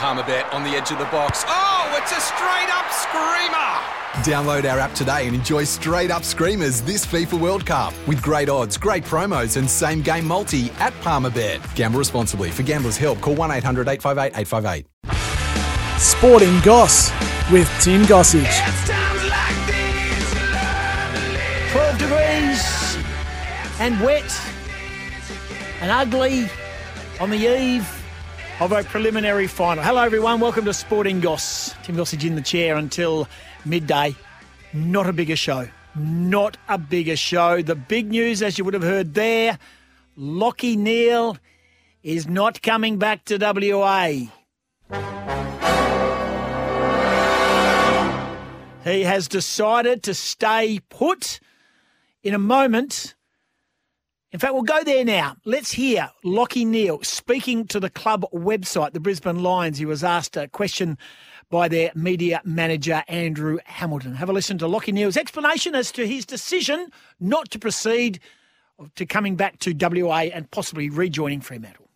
Palmerbet on the edge of the box. Oh, it's a straight up screamer! Download our app today and enjoy straight up screamers this FIFA World Cup with great odds, great promos, and same game multi at Palmerbet. Gamble responsibly. For gamblers' help, call 1 800 858 858. Sporting Goss with Tim Gossage. 12 degrees and wet and ugly on the eve of a preliminary final. Hello, everyone. Welcome to Sporting Goss. Tim Gossage in the chair until midday. Not a bigger show. Not a bigger show. The big news, as you would have heard there, Lachie Neale is not coming back to WA. He has decided to stay put. In a moment, in fact, we'll go there now. Let's hear Lachie Neale speaking to the club website, the Brisbane Lions. He was asked a question by their media manager, Andrew Hamilton. Have a listen to Lachie Neale's explanation as to his decision not to proceed to coming back to WA and possibly rejoining Fremantle.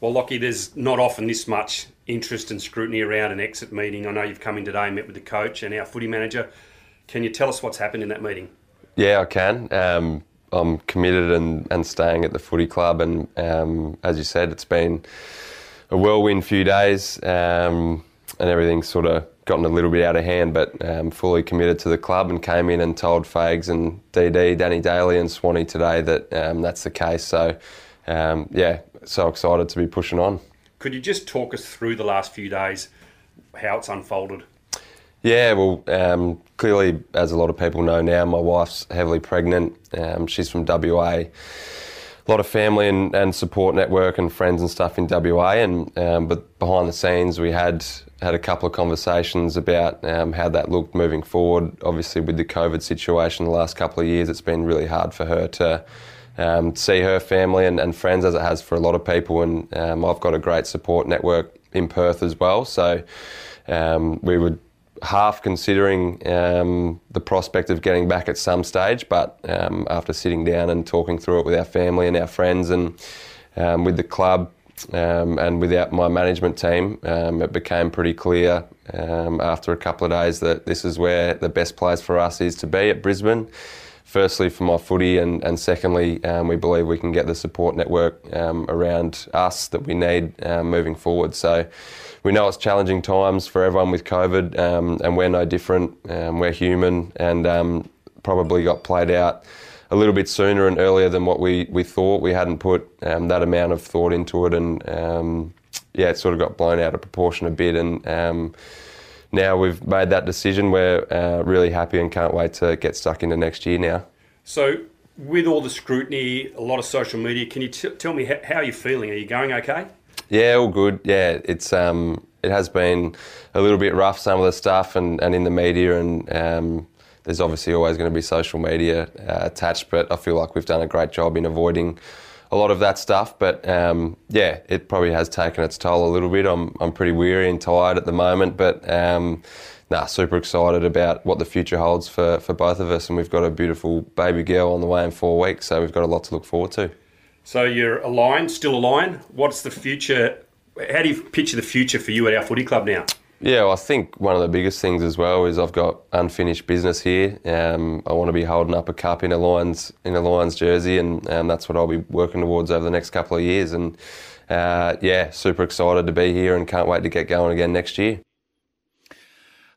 Well, Lachie, there's not often this much interest and scrutiny around an exit meeting. I know you've come in today and met with the coach and our footy manager. Can you tell us what's happened in that meeting? Yeah, I can. Um, I'm committed and, and staying at the footy club. And um, as you said, it's been a whirlwind few days um, and everything's sort of gotten a little bit out of hand, but um, fully committed to the club and came in and told Fags and DD, Danny Daly and Swanee today that um, that's the case. So, um, yeah, so excited to be pushing on. Could you just talk us through the last few days, how it's unfolded? Yeah, well, um, clearly, as a lot of people know now, my wife's heavily pregnant. Um, she's from WA. A lot of family and, and, support network and friends and stuff in WA. And um, but behind the scenes, we had had a couple of conversations about um, how that looked moving forward. Obviously, with the COVID situation the last couple of years, it's been really hard for her to. Um, see her family and, and, friends as it has for a lot of people, and um, I've got a great support network in Perth as well. So we would half considering um, the prospect of getting back at some stage, but um, after sitting down and talking through it with our family and our friends and um, with the club um, and without my management team, um, it became pretty clear um, after a couple of days that this is where the best place for us is to be at Brisbane. Firstly, for my footy, and, and secondly, we believe we can get the support network around us that we need moving forward. So, we know it's challenging times for everyone with COVID, um, and we're no different. Um, we're human, and um, probably got played out a little bit sooner and earlier than what we, we thought. We hadn't put um, that amount of thought into it, and um, yeah, it sort of got blown out of proportion a bit. And um, now we've made that decision. We're uh, really happy and can't wait to get stuck into next year now. So, with all the scrutiny, a lot of social media, can you t- tell me how, you're feeling? Are you going okay? Yeah, all good. Yeah, it's um, it has been a little bit rough some of the stuff and, and in the media and um, there's obviously always going to be social media uh, attached, but I feel like we've done a great job in avoiding a lot of that stuff. But um, yeah, it probably has taken its toll a little bit. I'm I'm pretty weary and tired at the moment, but. Um, nah, super excited about what the future holds for, for both of us, and we've got a beautiful baby girl on the way in four weeks, so we've got a lot to look forward to. So you're a lion, still a lion. What's the future? How do you picture the future for you at our footy club now? Yeah, I think one of the biggest things as well is I've got unfinished business here. Um, I want to be holding up a cup in a Lions in a Lions jersey, and um, that's what I'll be working towards over the next couple of years. And uh, yeah, super excited to be here, and can't wait to get going again next year.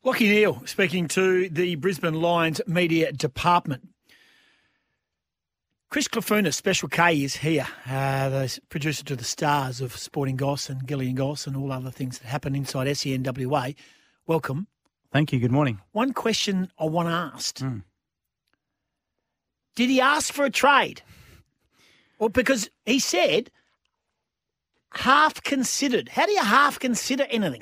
Lachie Neale speaking to the Brisbane Lions media department. Chris Clafunas, Special K, is here, uh, the producer to the stars of Sporting Goss and Gillian Goss and all other things that happen inside SENWA. Welcome. Thank you. Good morning. One question I want asked. Mm. Did he ask for a trade? Well, because he said half considered. How do you half consider anything?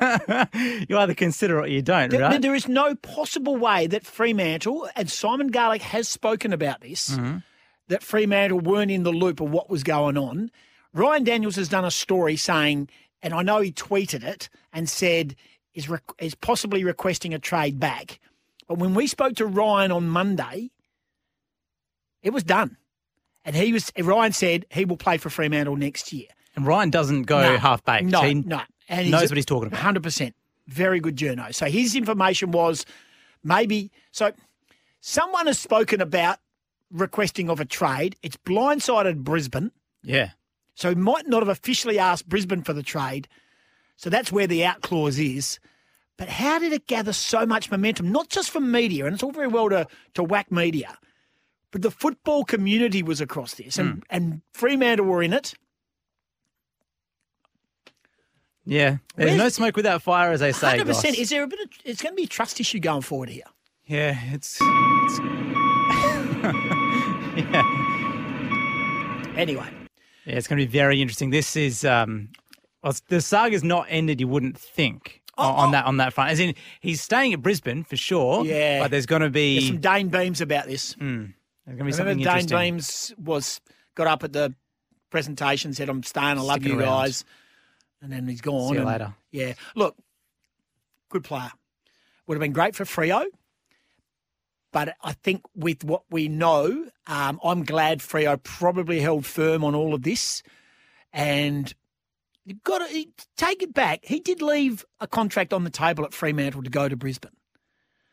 you either consider it or you don't, there, right? There is no possible way that Fremantle, and Simon Garlick has spoken about this, mm-hmm that Fremantle weren't in the loop of what was going on. Ryan Daniels has done a story saying, and I know he tweeted it and said is re- is possibly requesting a trade back. But when we spoke to Ryan on Monday, it was done, and he was Ryan said he will play for Fremantle next year. And Ryan doesn't go no, half baked. No, he... no. and Knows what he's talking about. Hundred percent, very good journo. So his information was maybe so. Someone has spoken about requesting of a trade. It's blindsided Brisbane, Yeah. so he might not have officially asked Brisbane for the trade. So that's where the out clause is. But how did it gather so much momentum? Not just from media, and it's all very well to, to whack media, but the football community was across this, and, hmm. and Fremantle were in it. Yeah. There's Where's- no smoke without fire, as they say. Hundred percent. Is there a bit of? It's going to be a trust issue going forward here. Yeah, it's. it's yeah. Anyway, Yeah, it's going to be very interesting. This is um, well, the saga's not ended. You wouldn't think on, on that on that front. As in, he's staying at Brisbane for sure. Yeah. but there's going to be there's some Dayne Beams about this. there's going to be Remember something Dayne interesting. Beams was got up at the presentation, said, "I'm staying. I love Sticking you around. guys," and then he's gone. See you and- later. Yeah, look, good player. Would have been great for Freo, but I think with what we know, um, I'm glad Freo probably held firm on all of this, and. You've got to take it back. He did leave a contract on the table at Fremantle to go to Brisbane.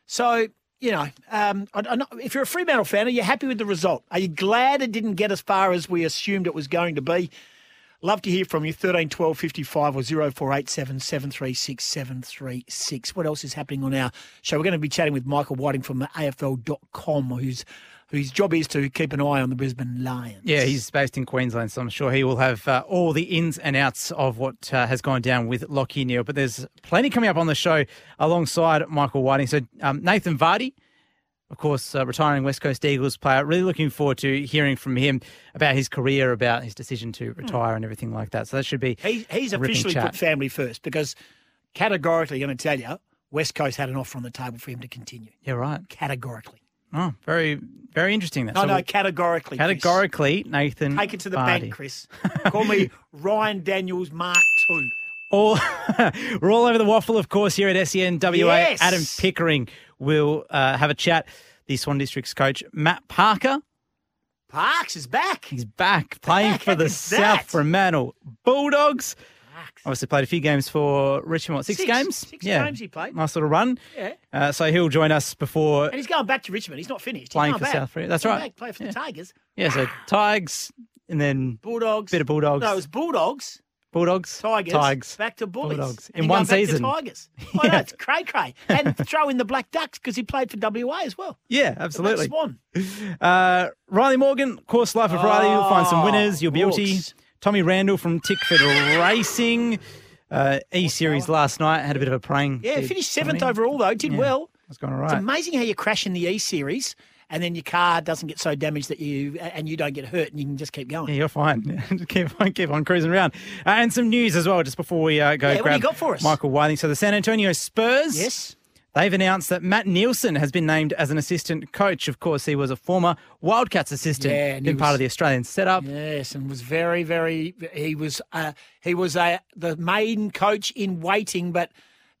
So, you know, um, I, I know, if you're a Fremantle fan, are you happy with the result? Are you glad it didn't get as far as we assumed it was going to be? Love to hear from you. 13 12 55 or 0487 736 736. What else is happening on our show? We're going to be chatting with Michael Whiting from AFL.com, whose, whose job is to keep an eye on the Brisbane Lions. Yeah, he's based in Queensland, so I'm sure he will have uh, all the ins and outs of what uh, has gone down with Lachie Neale. But there's plenty coming up on the show alongside Michael Whiting. So um, Nathan Vardy, of course, uh, retiring West Coast Eagles player. Really looking forward to hearing from him about his career, about his decision to retire, and everything like that. So that should be He, he's officially put family first because categorically, I'm going to tell you, West Coast had an offer on the table for him to continue. yeah, right. Categorically. Oh, very, very interesting. That No, So no, categorically. Chris. categorically, Nathan. Take it to the Vardy. bank, Chris. Call me Ryan Daniels Mark II. all we're all over the waffle, of course, here at SENWA. Yes. Adam Pickering will uh, have a chat. The Swan District's coach, Matt Parker, Parks is back. he's back playing for the South? Fremantle Bulldogs. Parks. Obviously played a few games for Richmond. What, six, Six. games? Six games he played. Nice little run. Yeah. Uh, so he'll join us before. And he's going back to Richmond. He's not finished. He's Playing for back. South Free- that's He's right. Back, play for Yeah. the Tigers. Yeah, so Tigers and then Bulldogs. bit of Bulldogs. No, it was Bulldogs, Bulldogs, Tigers, Tigers. back to Bullies. Bulldogs. In one going back to season. Tigers. Oh, no, it's cray cray. And throw in the Black Ducks because he played for WA as well. Yeah, absolutely. Swan. Uh, Riley Morgan, course life of Riley. You'll find some winners. You'll be Rooks. able to. Tommy Randle from Tickford Racing. Uh, E Series last night had a bit of a praying. Yeah, finished seventh overall though. Did Yeah. well. It's going all It's amazing how you crash in the E Series and then your car doesn't get so damaged that you and you don't get hurt and you can just keep going. Yeah, you're fine. keep on, keep on cruising around. Uh, and some news as well, just before we uh, go Yeah, what you got for us? Michael Whiting. So the San Antonio Spurs. Yes. They've announced that Matt Nielsen has been named as an assistant coach. Of course, he was a former Wildcats assistant, Yeah, been part was- of the Australian setup. Yes, and was very, very. He was uh, he was uh, the main coach in waiting, but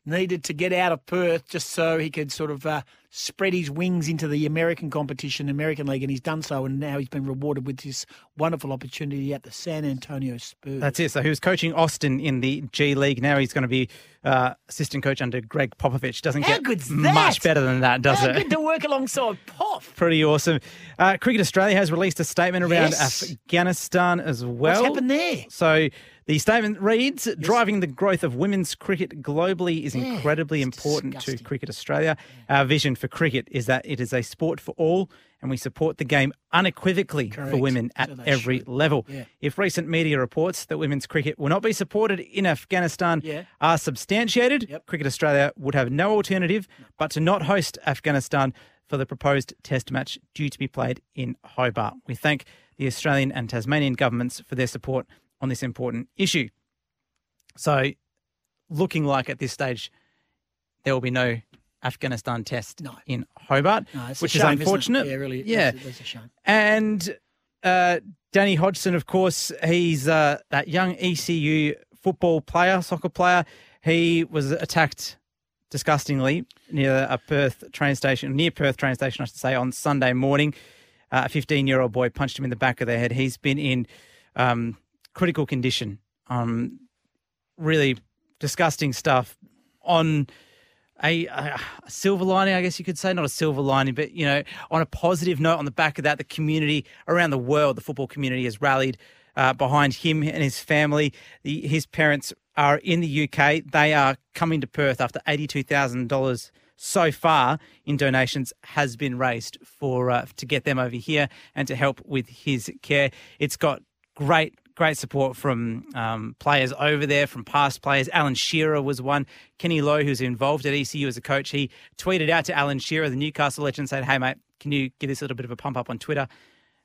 needed to get out of Perth just so he could sort of uh, spread his wings into the American competition, American League, and he's done so. And now he's been rewarded with this wonderful opportunity at the San Antonio Spurs. That's it. So he was coaching Austin in the G League. Now he's going to be uh, assistant coach under Gregg Popovich. Doesn't How get much better than that, does How it? good to work alongside Pop. Pretty awesome. Uh, Cricket Australia has released a statement around Yes. Afghanistan as well. What's happened there? So the statement reads Driving the growth of women's cricket globally is Yeah, incredibly important to. Cricket Australia. Our vision for cricket is that it is a sport for all, and we support the game unequivocally for women at So every should. level. Yeah. If recent media reports that women's cricket will not be supported in Afghanistan Yeah. are substantiated, Yep. Cricket Australia would have no alternative but to not host Afghanistan for the proposed test match due to be played in Hobart. We thank the Australian and Tasmanian governments for their support on this important issue. So, looking like at this stage, there will be no Afghanistan test No. in Hobart, No, which shame, is unfortunate. Yeah, really. Yeah. That's, that's a shame. And uh, Danny Hodgson, of course, he's uh, that young ECU football player, soccer player. He was attacked disgustingly near a Perth train station, near Perth train station, I should say, on Sunday morning. Uh, a 15 year old boy punched him in the back of the head. He's been in um, critical condition. Um, really disgusting stuff on a, a, silver lining, I guess you could say, not a silver lining, but you know, on a positive note, on the back of that, the community around the world, the football community has rallied uh, behind him and his family. The, his parents are in the UK. They are coming to Perth after eighty-two thousand dollars so far in donations has been raised for uh, to get them over here and to help with his care. It's got great great support from um, players over there, from past players. Alan Shearer was one. Kenny Lowe, who's involved at ECU as a coach, he tweeted out to Alan Shearer, the Newcastle legend, said, "Hey mate, can you give this a little bit of a pump up on Twitter?"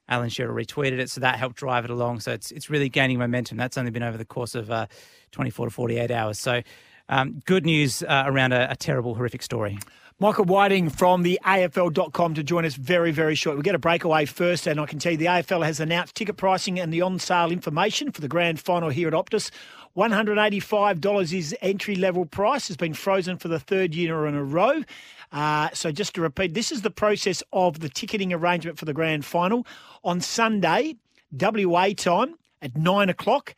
Alan Shearer retweeted it, so that helped drive it along. So it's it's really gaining momentum. That's only been over the course of uh, 24 to 48 hours. So um, good news uh, around a, a terrible, horrific story. Michael Whiting from the AFL.com to join us very, very short. We'll get a breakaway first, and I can tell you the AFL has announced ticket pricing and the on sale information for the grand final here at Optus. $185 is entry level price, has been frozen for the third year in a row. Uh, so, just to repeat, this is the process of the ticketing arrangement for the grand final. On Sunday, WA time at 9 o'clock,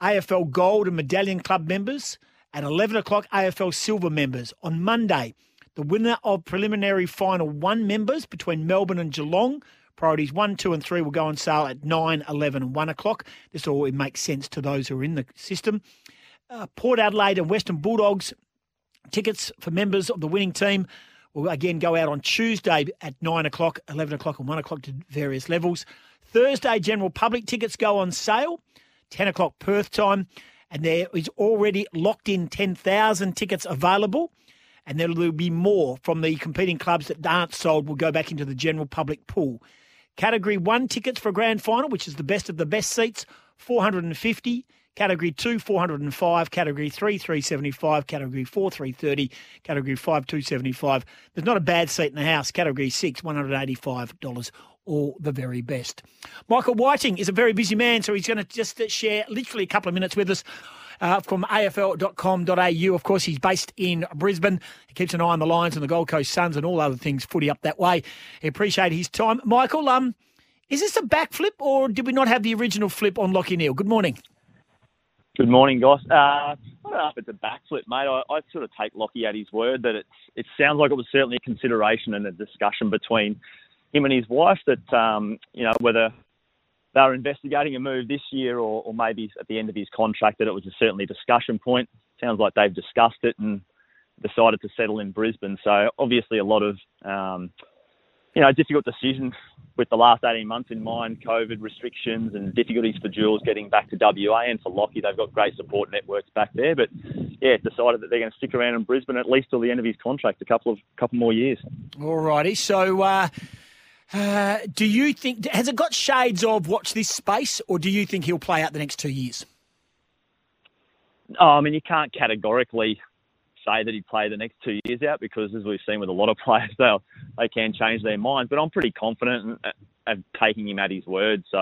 AFL Gold and Medallion Club members. At 11 o'clock, AFL Silver members. On Monday, the winner of preliminary final one members between Melbourne and Geelong. Priorities one, two, and three will go on sale at 9, 11, and 1 o'clock. This all makes sense to those who are in the system. Uh, Port Adelaide and Western Bulldogs tickets for members of the winning team will again go out on Tuesday at 9 o'clock, 11 o'clock, and 1 o'clock to various levels. Thursday, general public tickets go on sale, 10 o'clock Perth time, and there is already locked in 10,000 tickets available and there will be more from the competing clubs that aren't sold will go back into the general public pool. Category 1 tickets for a grand final, which is the best of the best seats, 450. Category 2, 405. Category 3, 375. Category 4, 330. Category 5, 275. There's not a bad seat in the house. Category 6, $185 all the very best. Michael Whiting is a very busy man, so he's going to just share literally a couple of minutes with us uh, from afl.com.au. Of course, he's based in Brisbane. He keeps an eye on the Lions and the Gold Coast Suns and all other things footy up that way. He appreciate his time. Michael, um, is this a backflip or did we not have the original flip on Lachie Neale? Good morning. Good morning, Goss. Uh, I don't know if it's a backflip, mate. I, I sort of take Lachie at his word that it's, it sounds like it was certainly a consideration and a discussion between him and his wife that, um, you know, whether they were investigating a move this year or, or maybe at the end of his contract that it was a certainly discussion point. Sounds like they've discussed it and decided to settle in Brisbane. So obviously a lot of, um, you know, difficult decisions with the last 18 months in mind, COVID restrictions and difficulties for Jules getting back to WA and for Lachie They've got great support networks back there. But yeah, decided that they're going to stick around in Brisbane at least till the end of his contract, a couple of couple more years. All righty. So, uh, uh, do you think has it got shades of watch this space, or do you think he'll play out the next two years? Oh, I mean, you can't categorically say that he'd play the next two years out because, as we've seen with a lot of players, they they can change their minds. But I'm pretty confident of taking him at his word. So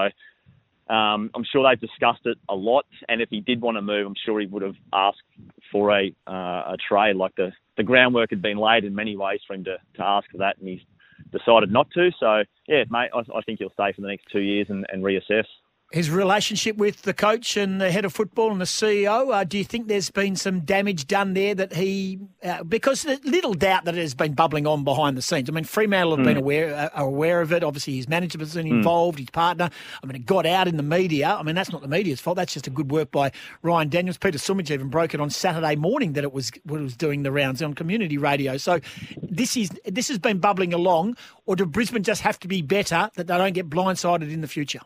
um, I'm sure they've discussed it a lot. And if he did want to move, I'm sure he would have asked for a uh, a trade. Like the the groundwork had been laid in many ways for him to, to ask for that, and he's decided not to. So, yeah, mate, I, I think he'll stay for the next two years and, and reassess his relationship with the coach and the head of football and the CEO. Uh, do you think there's been some damage done there that he, uh, because little doubt that it has been bubbling on behind the scenes. I mean, Fremantle have mm. been aware uh, are aware of it. Obviously, his management's been hmm. involved, mm. his partner. I mean, it got out in the media. I mean, that's not the media's fault. That's just a good work by Ryan Daniels. Peter Sumich even broke it on Saturday morning that it was what was doing the rounds on community radio. So this is this has been bubbling along. Or do Brisbane just have to be better that they don't get blindsided in the future?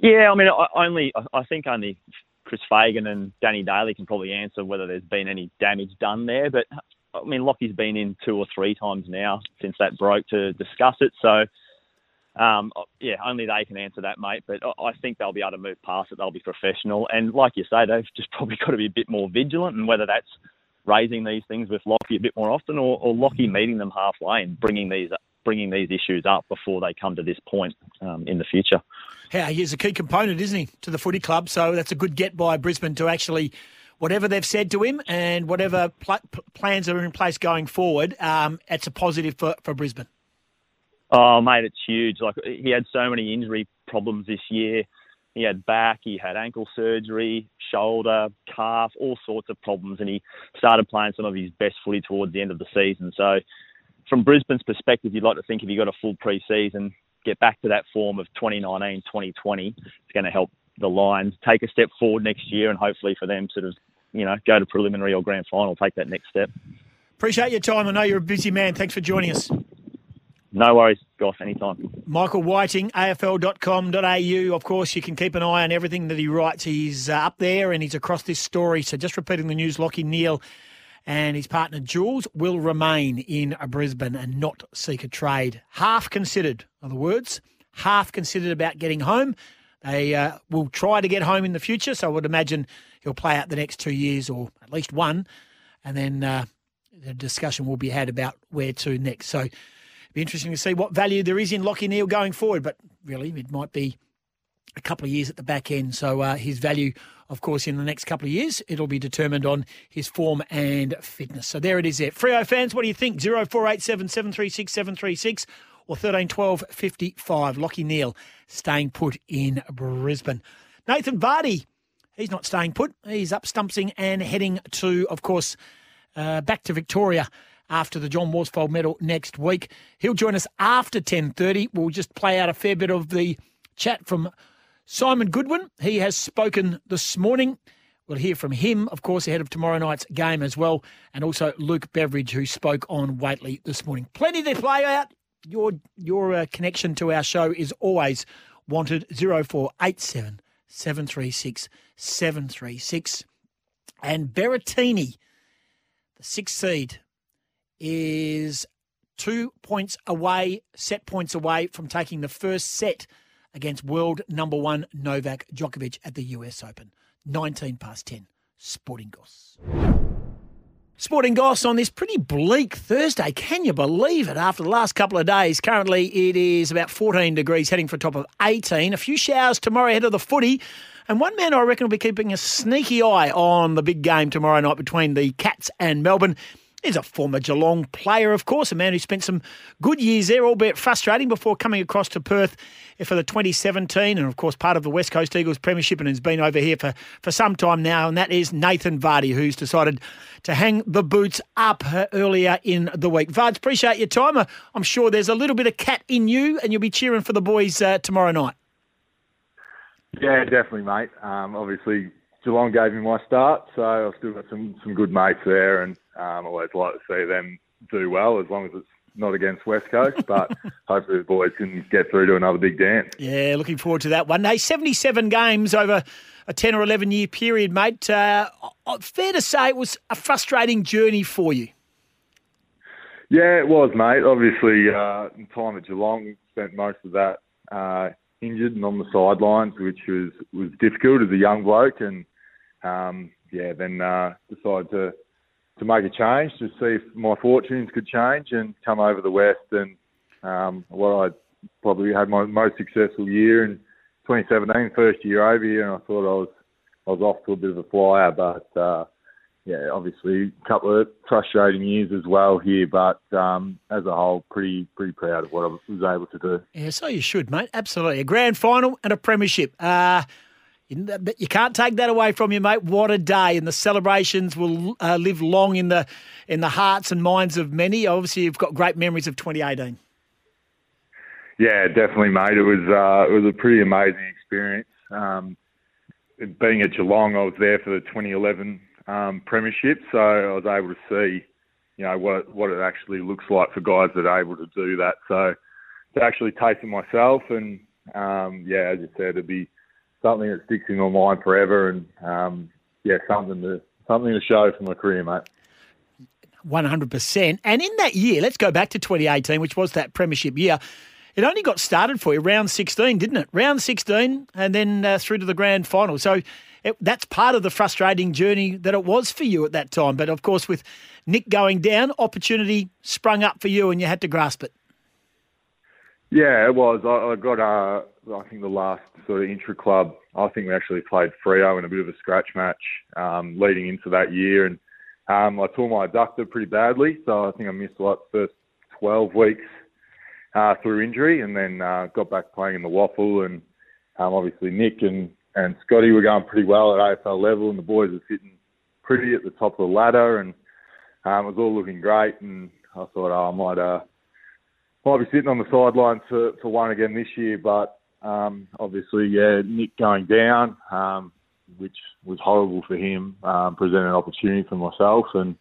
Yeah, I mean, only I think only Chris Fagan and Danny Daly can probably answer whether there's been any damage done there. But I mean, Lachie's been in two or three times now since that broke to discuss it. So um, yeah, only they can answer that, mate. But I think they'll be able to move past it. They'll be professional, and like you say, they've just probably got to be a bit more vigilant. And whether that's raising these things with Lachie a bit more often, or, or Lachie meeting them halfway and bringing these bringing these issues up before they come to this point um, in the future. Yeah, he's a key component, isn't he, to the footy club? So that's a good get by Brisbane to actually, whatever they've said to him and whatever pl- plans are in place going forward, um, it's a positive for, for Brisbane. Oh, mate, it's huge. Like he had so many injury problems this year. He had back, he had ankle surgery, shoulder, calf, all sorts of problems, and he started playing some of his best footy towards the end of the season. So, from Brisbane's perspective, you'd like to think if you got a full pre-season, get back to that form of 2019, 2020, it's going to help the Lions take a step forward next year, and hopefully for them sort of, you know, go to preliminary or grand final, take that next step. Appreciate your time. I know you're a busy man. Thanks for joining us. No worries, Goss, anytime. Michael Whiting, AFL.com.au. Of course, you can keep an eye on everything that he writes. He's uh, up there and he's across this story. So just repeating the news, Lachie Neale and his partner Jules will remain in Brisbane and not seek a trade. Half considered are the words. Half considered about getting home. They uh, will try to get home in the future. So I would imagine he'll play out the next two years or at least one. And then uh, the discussion will be had about where to next. So it'll be interesting to see what value there is in Lachie Neale going forward, but really it might be a couple of years at the back end. So uh, his value, of course, in the next couple of years, it'll be determined on his form and fitness. So there it is there. Freo fans, what do you think? 0487 736 736 or 13 12 55. Lachie Neale staying put in Brisbane. Nathan Vardy, he's not staying put. He's up stumpsing and heading to, of course, uh, back to Victoria after the John Worsfold medal next week. He'll join us after 10.30. We'll just play out a fair bit of the chat from Simon Goodwin. He has spoken this morning. We'll hear from him, of course, ahead of tomorrow night's game as well, and also Luke Beveridge, who spoke on Whateley this morning. Plenty to play out. Your your uh, connection to our show is always wanted 0487 736 736. And Berrettini, the sixth seed, is two points away, set points away from taking the first set against world number one Novak Djokovic at the US Open. 19 past 10. Sporting Goss. Sporting Goss on this pretty bleak Thursday. Can you believe it? After the last couple of days, currently it is about 14 degrees, heading for a top of 18. A few showers tomorrow ahead of the footy. And one man I reckon will be keeping a sneaky eye on the big game tomorrow night between the Cats and Melbourne is a former Geelong player, of course, a man who spent some good years there, albeit frustrating, before coming across to Perth for the 2017 and, of course, part of the West Coast Eagles Premiership and has been over here for, for some time now. And that is Nathan Vardy, who's decided to hang the boots up earlier in the week. Vards, appreciate your time. I'm sure there's a little bit of cat in you and you'll be cheering for the boys uh, tomorrow night. Yeah, definitely, mate. Um, obviously, Geelong gave me my start, so I've still got some, some good mates there, and um, always like to see them do well as long as it's not against West Coast, but hopefully the boys can get through to another big dance. Yeah, looking forward to that one day. 77 games over a 10 or 11 year period, mate. Uh, fair to say it was a frustrating journey for you. Yeah, it was, mate. Obviously, uh, time at Geelong, spent most of that uh, injured and on the sidelines, which was, was difficult as a young bloke. And um, yeah, then uh, decided to to make a change to see if my fortunes could change and come over the west. And um, what I probably had my most successful year in 2017, first year over here, and I thought I was I was off to a bit of a flyer, but uh, yeah, obviously a couple of frustrating years as well here, but um, as a whole, pretty pretty proud of what I was able to do. Yeah, so you should, mate. Absolutely, a grand final and a premiership. Uh, you can't take that away from you, mate. What a day, and the celebrations will uh, live long in the in the hearts and minds of many. Obviously, you've got great memories of 2018. Yeah, definitely, mate. It was uh, it was a pretty amazing experience. Um, being at Geelong, I was there for the 2011 um, premiership, so I was able to see, you know, what what it actually looks like for guys that are able to do that. So to actually taste it myself, and um, yeah, as you said, it'd be something that sticks in my mind forever, and um, yeah, something to something to show for my career, mate. 100%. And in that year, let's go back to 2018, which was that premiership year. It only got started for you round 16, didn't it? Round 16 and then uh, through to the grand final. So it, that's part of the frustrating journey that it was for you at that time. But of course, with Nick going down, opportunity sprung up for you and you had to grasp it. Yeah, it was. I, I got, uh, I think, the last sort of intra club. I think we actually played Freo in a bit of a scratch match um, leading into that year, and um, I tore my adductor pretty badly. So I think I missed like the first 12 weeks uh, through injury, and then uh, got back playing in the waffle, and um, obviously Nick and, and Scotty were going pretty well at AFL level, and the boys were sitting pretty at the top of the ladder, and um, it was all looking great. And I thought, oh, I might uh, might be sitting on the sidelines for, for one again this year, but um, obviously, yeah, Nick going down, um, which was horrible for him, um, presented an opportunity for myself, and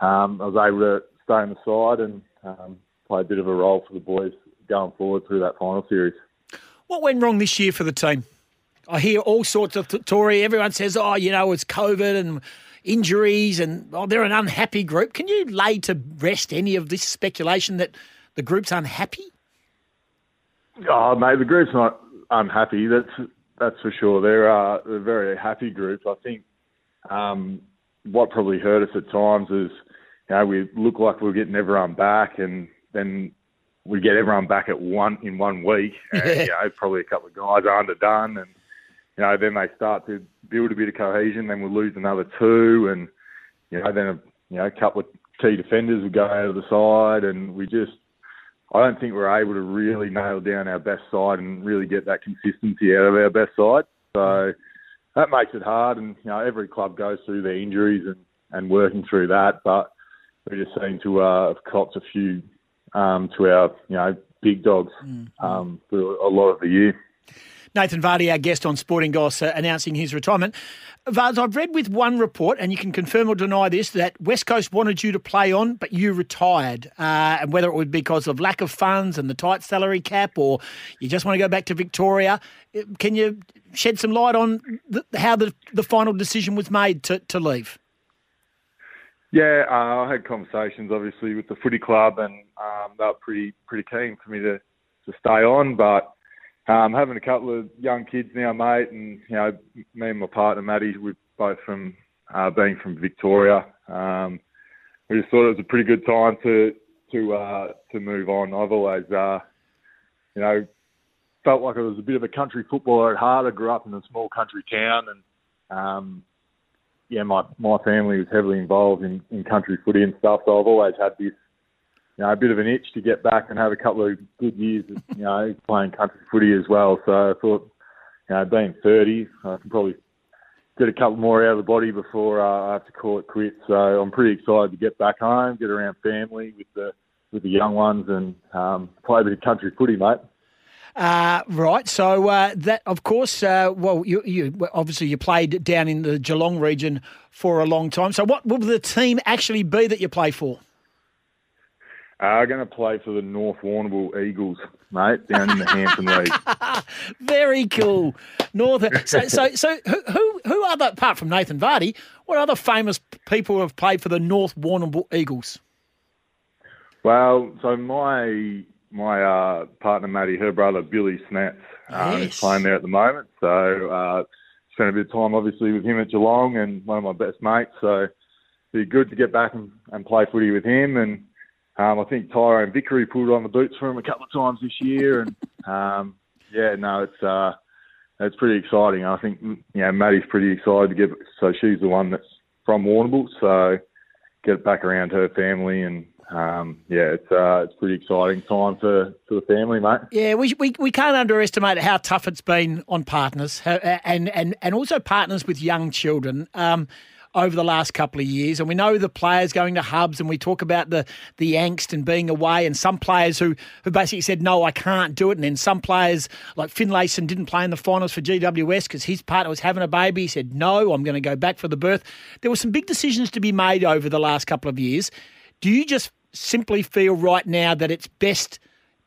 um, I was able to stay on the side and um, play a bit of a role for the boys going forward through that final series. What went wrong this year for the team? I hear all sorts of Tory. Everyone says, "Oh, you know, it's COVID and injuries, and oh, they're an unhappy group." Can you lay to rest any of this speculation that the group's unhappy? Oh, mate, the group's not unhappy. That's that's for sure. They're, uh, they're a very happy group. I think um, what probably hurt us at times is, you know, we look like we are getting everyone back, and then we get everyone back at one in one week. And, you know, probably a couple of guys are underdone, and you know, then they start to build a bit of cohesion. Then we'll lose another two, and you know, then a, you know, a couple of key defenders will go out of the side, and we just I don't think we're able to really nail down our best side and really get that consistency out of our best side. So that makes it hard. And you know, every club goes through their injuries and, and working through that. But we just seem to uh, have copped a few um, to our you know big dogs mm-hmm. um, for a lot of the year. Nathan Vardy, our guest on Sporting Goss, uh, announcing his retirement. Vaz, I've read with one report, and you can confirm or deny this, that West Coast wanted you to play on, but you retired. Uh, and whether it was because of lack of funds and the tight salary cap, or you just want to go back to Victoria, uh, can you shed some light on the, how the, the final decision was made to, to leave? Yeah, uh, I had conversations obviously with the footy club, and um, they were pretty pretty keen for me to, to stay on. But um, having a couple of young kids now, mate, and you know, me and my partner Maddie, we're both from uh, being from Victoria. Um, we just thought it was a pretty good time to to uh, to move on. I've always, uh, you know, felt like I was a bit of a country footballer at heart. I grew up in a small country town, and um, yeah, my my family was heavily involved in, in country footy and stuff. So I've always had this you know, a bit of an itch to get back and have a couple of good years, you know, playing country footy as well. So I thought, you know, being 30, I can probably get a couple more out of the body before uh, I have to call it quits. So I'm pretty excited to get back home, get around family with the with the young ones, and um, play a bit of country footy, mate. Uh, right. So uh, that, of course, uh, well, you, you obviously you played down in the Geelong region for a long time. So what will the team actually be that you play for? Are going to play for the North Warrnambool Eagles, mate, down in the Hampden League. Very cool. North. So, so, so who, who, who other apart from Nathan Vardy? What other famous people have played for the North Warrnambool Eagles? Well, so my my uh, partner Maddie, her brother Billie Smedts, um, yes. is playing there at the moment. So uh, spent a bit of time, obviously, with him at Geelong, and one of my best mates. So it'd be good to get back and, and play footy with him and um, I think Tyrone Vickery pulled on the boots for him a couple of times this year, and um, yeah, no, it's uh, it's pretty exciting. I think you know Maddie's pretty excited to get. So she's the one that's from Warrnambool, so get back around her family and um, yeah, it's uh, it's pretty exciting time for, for the family, mate. Yeah, we, we we can't underestimate how tough it's been on partners and and and also partners with young children. Um, over the last couple of years. And we know the players going to hubs and we talk about the, the angst and being away and some players who, who basically said, no, I can't do it. And then some players like Finlayson didn't play in the finals for GWS because his partner was having a baby. He said, no, I'm going to go back for the birth. There were some big decisions to be made over the last couple of years. Do you just simply feel right now that it's best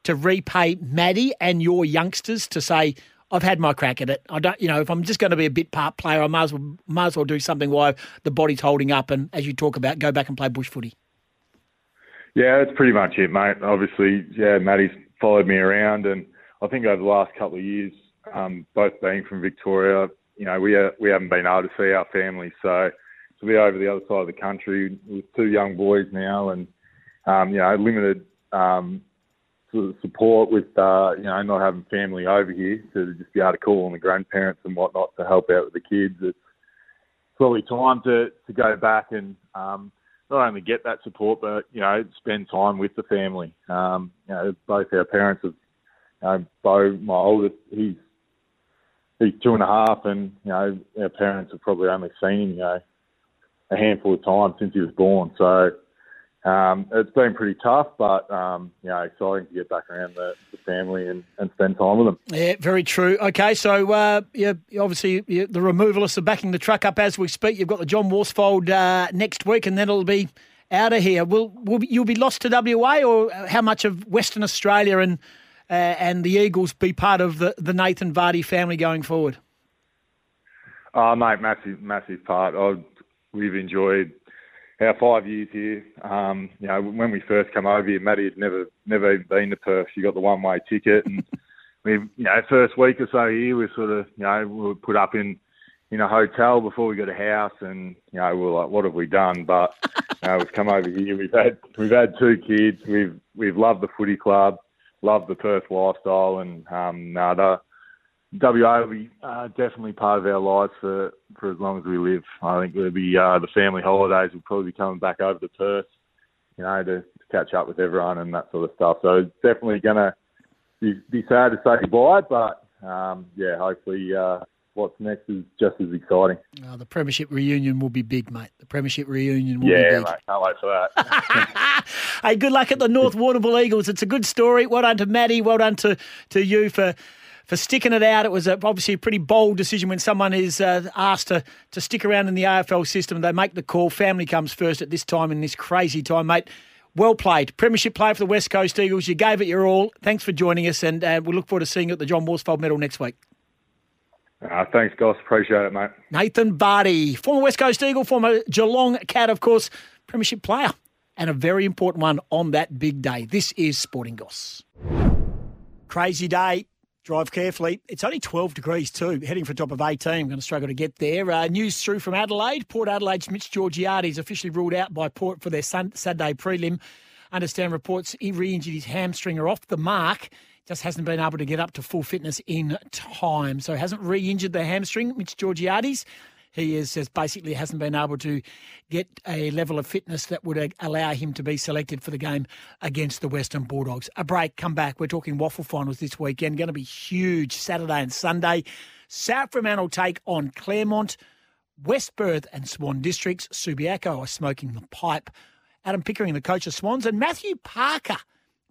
to repay Maddie and your youngsters to say, I've had my crack at it. I don't, you know, if I'm just going to be a bit part player, I might as well, as well do something while the body's holding up, and as you talk about, go back and play bush footy. Yeah, that's pretty much it, mate. Obviously, yeah, Maddie's followed me around, and I think over the last couple of years, um, both being from Victoria, you know, we uh, we haven't been able to see our family, so to be over the other side of the country with two young boys now, and um, you know, limited um, support with uh, you know not having family over here to just be able to call on the grandparents and whatnot to help out with the kids. It's probably time to to go back and um, not only get that support, but you know spend time with the family. Um, you know, both our parents have. You know, Bo, my oldest, he's he's two and a half, and you know our parents have probably only seen him, you know, a handful of times since he was born. So um, it's been pretty tough, but um, you know, exciting to get back around the, the family and, and spend time with them. Yeah, very true. Okay, so uh, yeah, obviously yeah, the removalists are backing the truck up as we speak. You've got the John Worsfold uh, next week, and then it'll be out of here. Will will you'll be lost to WA, or how much of Western Australia and uh, and the Eagles be part of the, the Nathan Vardy family going forward? Oh, mate, massive, massive part. I, we've enjoyed our five years here. Um, you know, when we first come over here, Maddie had never never even been to Perth. She got the one way ticket, and we, you know, first week or so here, we sort of, you know, we were put up in in a hotel before we got a house, and you know, we are like, what have we done? But you know, we've come over here. We've had we've had two kids. We've we've loved the footy club, loved the Perth lifestyle, and um, no, WA will be uh, definitely part of our lives for, for as long as we live. I think there'll be uh, the family holidays. We'll probably be coming back over to Perth, you know, to, to catch up with everyone and that sort of stuff. So it's definitely going to be, be sad to say goodbye, but um, yeah, hopefully uh, what's next is just as exciting. Oh, the Premiership reunion will be big, mate. The Premiership reunion will yeah, be big. mate, can't wait for that. hey, good luck at the North Warrnambool Eagles. It's a good story. Well done to Maddie. Well done to, to you for for sticking it out. It was a, obviously a pretty bold decision when someone is uh, asked to, to stick around in the AFL system. They make the call. Family comes first at this time in this crazy time, mate. Well played. Premiership player for the West Coast Eagles. You gave it your all. Thanks for joining us, and uh, we'll look forward to seeing you at the John Worsfold Medal next week. Uh, thanks, Goss. Appreciate it, mate. Nathan Vardy, former West Coast Eagle, former Geelong Cat, of course, Premiership player, and a very important one on that big day. This is Sporting Goss. Crazy day Drive carefully. It's only 12 degrees too, heading for a top of 18. I'm going to struggle to get there. Uh, news through from Adelaide. Port Adelaide's Mitch Georgiades officially ruled out by Port for their Saturday prelim. Understand reports he re-injured his hamstring or off the mark. Just hasn't been able to get up to full fitness in time. So hasn't re-injured the hamstring, Mitch Georgiades he is has basically hasn't been able to get a level of fitness that would uh, allow him to be selected for the game against the Western Bulldogs. A break, come back. We're talking waffle finals this weekend. Going to be huge Saturday and Sunday. South Fremantle take on Claremont. West Perth and Swan Districts. Subiaco are smoking the pipe. Adam Pickering, the coach of Swans, and Matthew Parker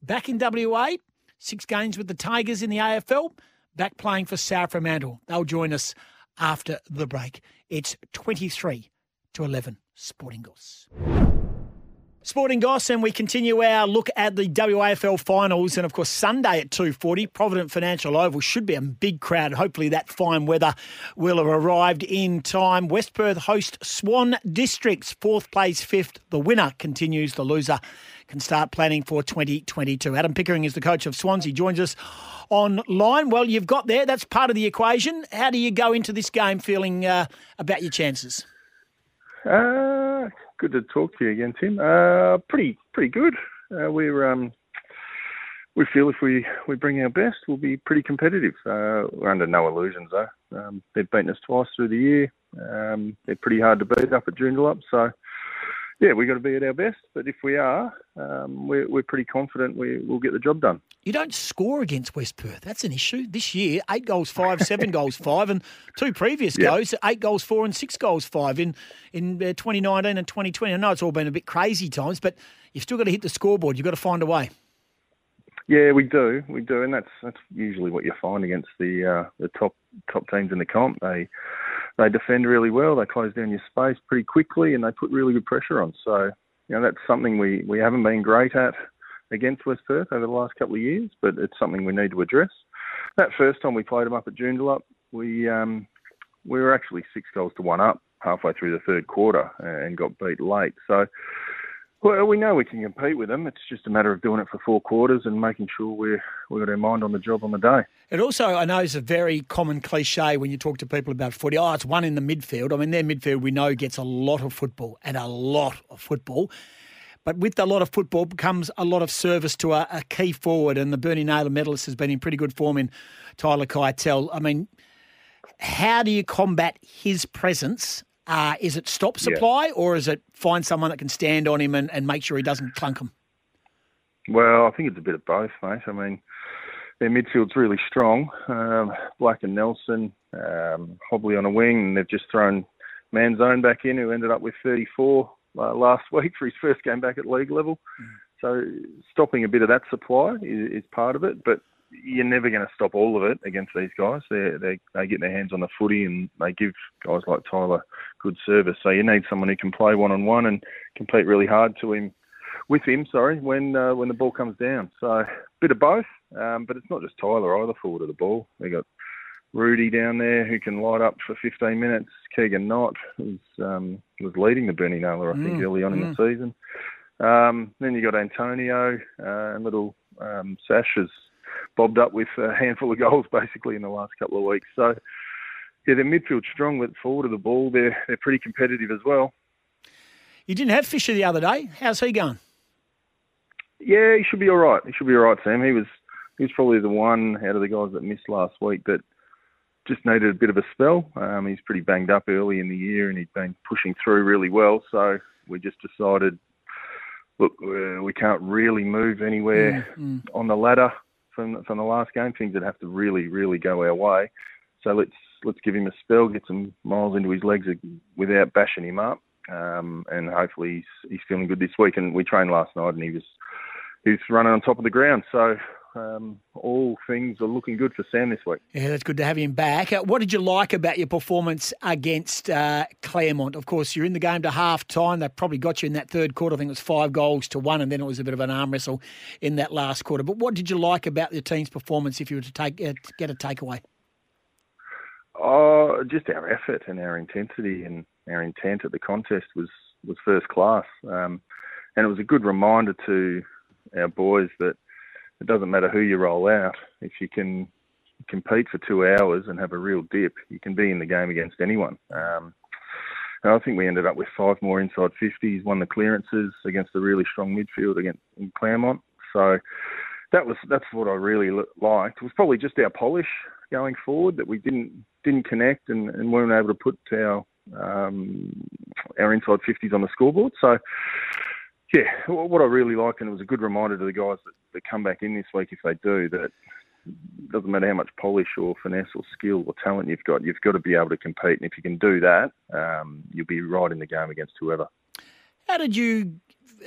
back in WA. Six games with the Tigers in the AFL. Back playing for South Fremantle. They'll join us after the break. It's 23 to 11 Sporting Goss. Sporting Goss, and we continue our look at the WAFL finals. And of course, Sunday at 2.40, Provident Financial Oval should be a big crowd. Hopefully, that fine weather will have arrived in time. West Perth host Swan Districts, fourth place, fifth. The winner continues, the loser can start planning for 2022. Adam Pickering is the coach of Swansea, joins us online. Well, you've got there. That's part of the equation. How do you go into this game feeling uh, about your chances? Uh, good to talk to you again, Tim. Uh, pretty pretty good. Uh, we're um, we feel if we, we bring our best, we'll be pretty competitive. Uh, we're under no illusions though. Um, they've beaten us twice through the year. Um, they're pretty hard to beat up at Joondalup, so yeah, we've got to be at our best. But if we are, um, we're, we're pretty confident we, will get the job done. You don't score against West Perth. That's an issue. This year, eight goals, five, seven goals, five, and two previous yep. goals, eight goals, four, and six goals, five in, in uh, 2019 and 2020. I know it's all been a bit crazy times, but you've still got to hit the scoreboard. You've got to find a way. Yeah, we do, we do, and that's that's usually what you find against the uh, the top top teams in the comp. They they defend really well. They close down your space pretty quickly, and they put really good pressure on. So, you know, that's something we, we haven't been great at against West Perth over the last couple of years, but it's something we need to address. That first time we played them up at Joondalup, we um, we were actually six goals to one up halfway through the third quarter and got beat late. So well, we know we can compete with them. It's just a matter of doing it for four quarters and making sure we're we've got our mind on the job on the day. It also, I know, is a very common cliche when you talk to people about footy. Oh, it's one in the midfield. I mean, their midfield we know gets a lot of football and a lot of football. But with a lot of football comes a lot of service to a, a key forward, and the Bernie Naylor medalist has been in pretty good form in Tyler Keitel. I mean, how do you combat his presence uh, is it stop supply yeah. or is it find someone that can stand on him and, and make sure he doesn't clunk him? Well, I think it's a bit of both, mate. I mean, their midfield's really strong. Um, Black and Nelson, um, Hobley on a wing, and they've just thrown Manzone back in, who ended up with 34 uh, last week for his first game back at league level. So stopping a bit of that supply is, is part of it, but you're never going to stop all of it against these guys. They they they get their hands on the footy and they give guys like Tyler good service. So you need someone who can play one on one and compete really hard to him, with him. Sorry, when uh, when the ball comes down. So a bit of both, um, but it's not just Tyler either forward of the ball. They got Rudy down there who can light up for 15 minutes. Keegan Knott was um, was leading the Bernie Naylor, I think, Mm, early on in mm. the season. Um, then you got Antonio uh, and little um, Sash has bobbed up with a handful of goals basically in the last couple of weeks. So yeah, their midfield's strong, but forward of the ball, they're they're pretty competitive as well. You didn't have Fisher the other day. How's he going? Yeah, he should be all right. He should be all right, Sam. He was he was probably the one out of the guys that missed last week that just needed a bit of a spell. Um, he's pretty banged up early in the year, and he'd been pushing through really well. So we just decided, look, uh, we can't really move anywhere Mm, on the ladder from from the last game. Things that have to really, really go our way. So let's let's give him a spell, get some miles into his legs without bashing him up, um, and hopefully he's he's feeling good this week. And we trained last night, and he was he was running on top of the ground. So um, all things are looking good for Sam this week. Yeah, that's good to have him back. Uh, what did you like about your performance against uh, Claremont? Of course, you're in the game to half time. They probably got you in that third quarter. I think it was five goals to one, and then it was a bit of an arm wrestle in that last quarter. But what did you like about your team's performance if you were to take uh, get a takeaway? Oh, just our effort and our intensity and our intent at the contest was was first class, um, and it was a good reminder to our boys that it doesn't matter who you roll out. If you can compete for two hours and have a real dip, you can be in the game against anyone. Um, I think we ended up with five more inside 50s, won the clearances against a really strong midfield against in Claremont. So that was that's what I really li- liked. It was probably just our polish going forward that we didn't didn't connect and, and weren't able to put our um, our inside 50s on the scoreboard. So yeah, what I really liked, and it was a good reminder to the guys that, that come back in this week if they do that. It doesn't matter how much polish or finesse or skill or talent you've got, you've got to be able to compete. And if you can do that, um, you'll be right in the game against whoever. How did you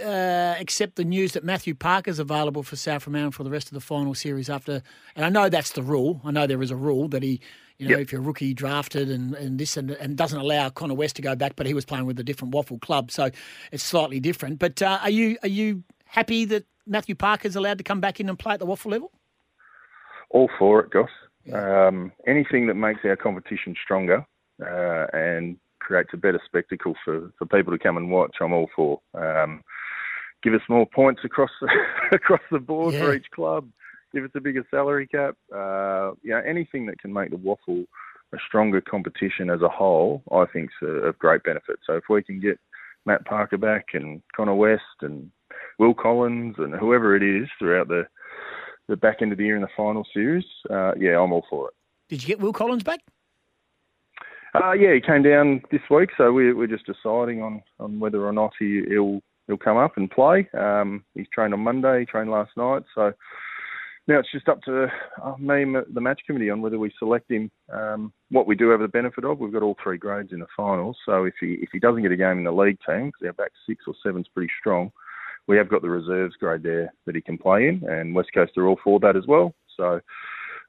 uh, accept the news that Matthew Parker's available for South Fremantle for the rest of the final series after? And I know that's the rule. I know there is a rule that he, you know, Yep. if you're a rookie drafted and, and this and, and doesn't allow Connor West to go back, but he was playing with a different waffle club, so it's slightly different. But uh, are you are you happy that Matthew Parker's allowed to come back in and play at the waffle level? all for it, Goss. Um, anything that makes our competition stronger uh, and creates a better spectacle for, for people to come and watch, I'm all for. Um, give us more points across the, across the board for each club. Give us a bigger salary cap. Uh, know, anything that can make the waffle a stronger competition as a whole, I think is of great benefit. So if we can get Matt Parker back and Connor West and Will Collins and whoever it is throughout the the back end of the year in the final series, uh, yeah, I'm all for it. Did you get Will Collins back? Uh, yeah, he came down this week, so we're, we're just deciding on, on whether or not he, he'll he'll come up and play. Um, he's trained on Monday, he trained last night, so now it's just up to uh, me and the match committee on whether we select him. Um, what we do have the benefit of, we've got all three grades in the finals, so if he if he doesn't get a game in the league team, because our back six or seven's pretty strong, we have got the reserves grade there that he can play in, and West Coast are all for that as well. So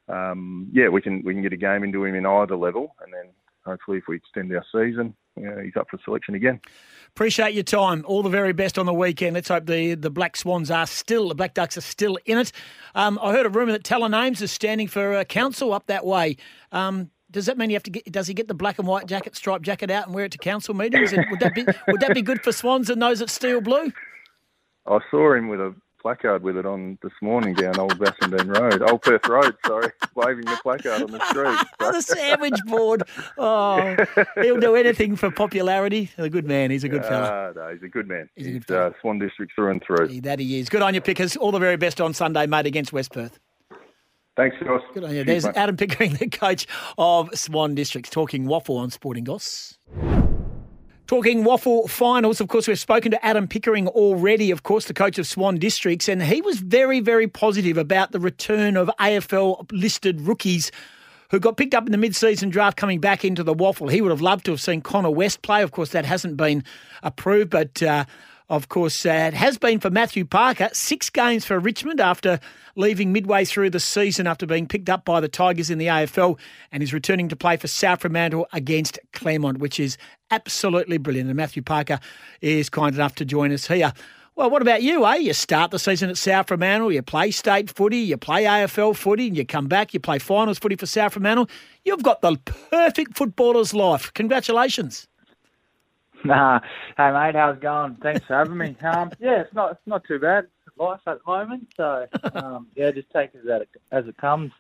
um, yeah, we can we can get a game into him in either level, and then hopefully if we extend our season, he's up for selection again. Appreciate your time. All the very best on the weekend. Let's hope the, the Black Swans are still, the Black Ducks are still in it. Um, I heard a rumour that Teller Names is standing for uh, council up that way. Um, does that mean you have to get? Does he get the black and white jacket, striped jacket out, and wear it to council meetings? Would that be would that be good for Swans and those at Steel Blue? I saw him with a placard with it on this morning down Old Bassendean Road, Old Perth Road, sorry, waving the placard on the street. The sandwich board. Oh, he'll do anything for popularity. A good man. He's a good fella. Ah, no, he's a good man. He's a good uh, Swan District through and through. That he is. Good on you, Pickers. All the very best on Sunday, mate, against West Perth. Thanks, Josh. Good on you. There's Adam Pickering, the coach of Swan Districts, talking waffle on Sporting Goss. Talking waffle finals, of course, we've spoken to Adam Pickering already, of course, the coach of Swan Districts, and he was very, very positive about the return of AFL listed rookies who got picked up in the mid season draft coming back into the waffle. He would have loved to have seen Connor West play. Of course, that hasn't been approved, but. Uh, of course, uh, it has been for Matthew Parker. Six games for Richmond after leaving midway through the season after being picked up by the Tigers in the AFL and is returning to play for South Fremantle against Claremont, which is absolutely brilliant. And Matthew Parker is kind enough to join us here. Well, what about you, eh? You start the season at South Fremantle, you play state footy, you play AFL footy, and you come back, you play finals footy for South Fremantle. You've got the perfect footballer's life. Congratulations. Nah, hey mate, how's it going? Thanks for having me. Um, yeah, it's not it's not too bad life at the moment. So um, yeah, just take it as it, as it comes.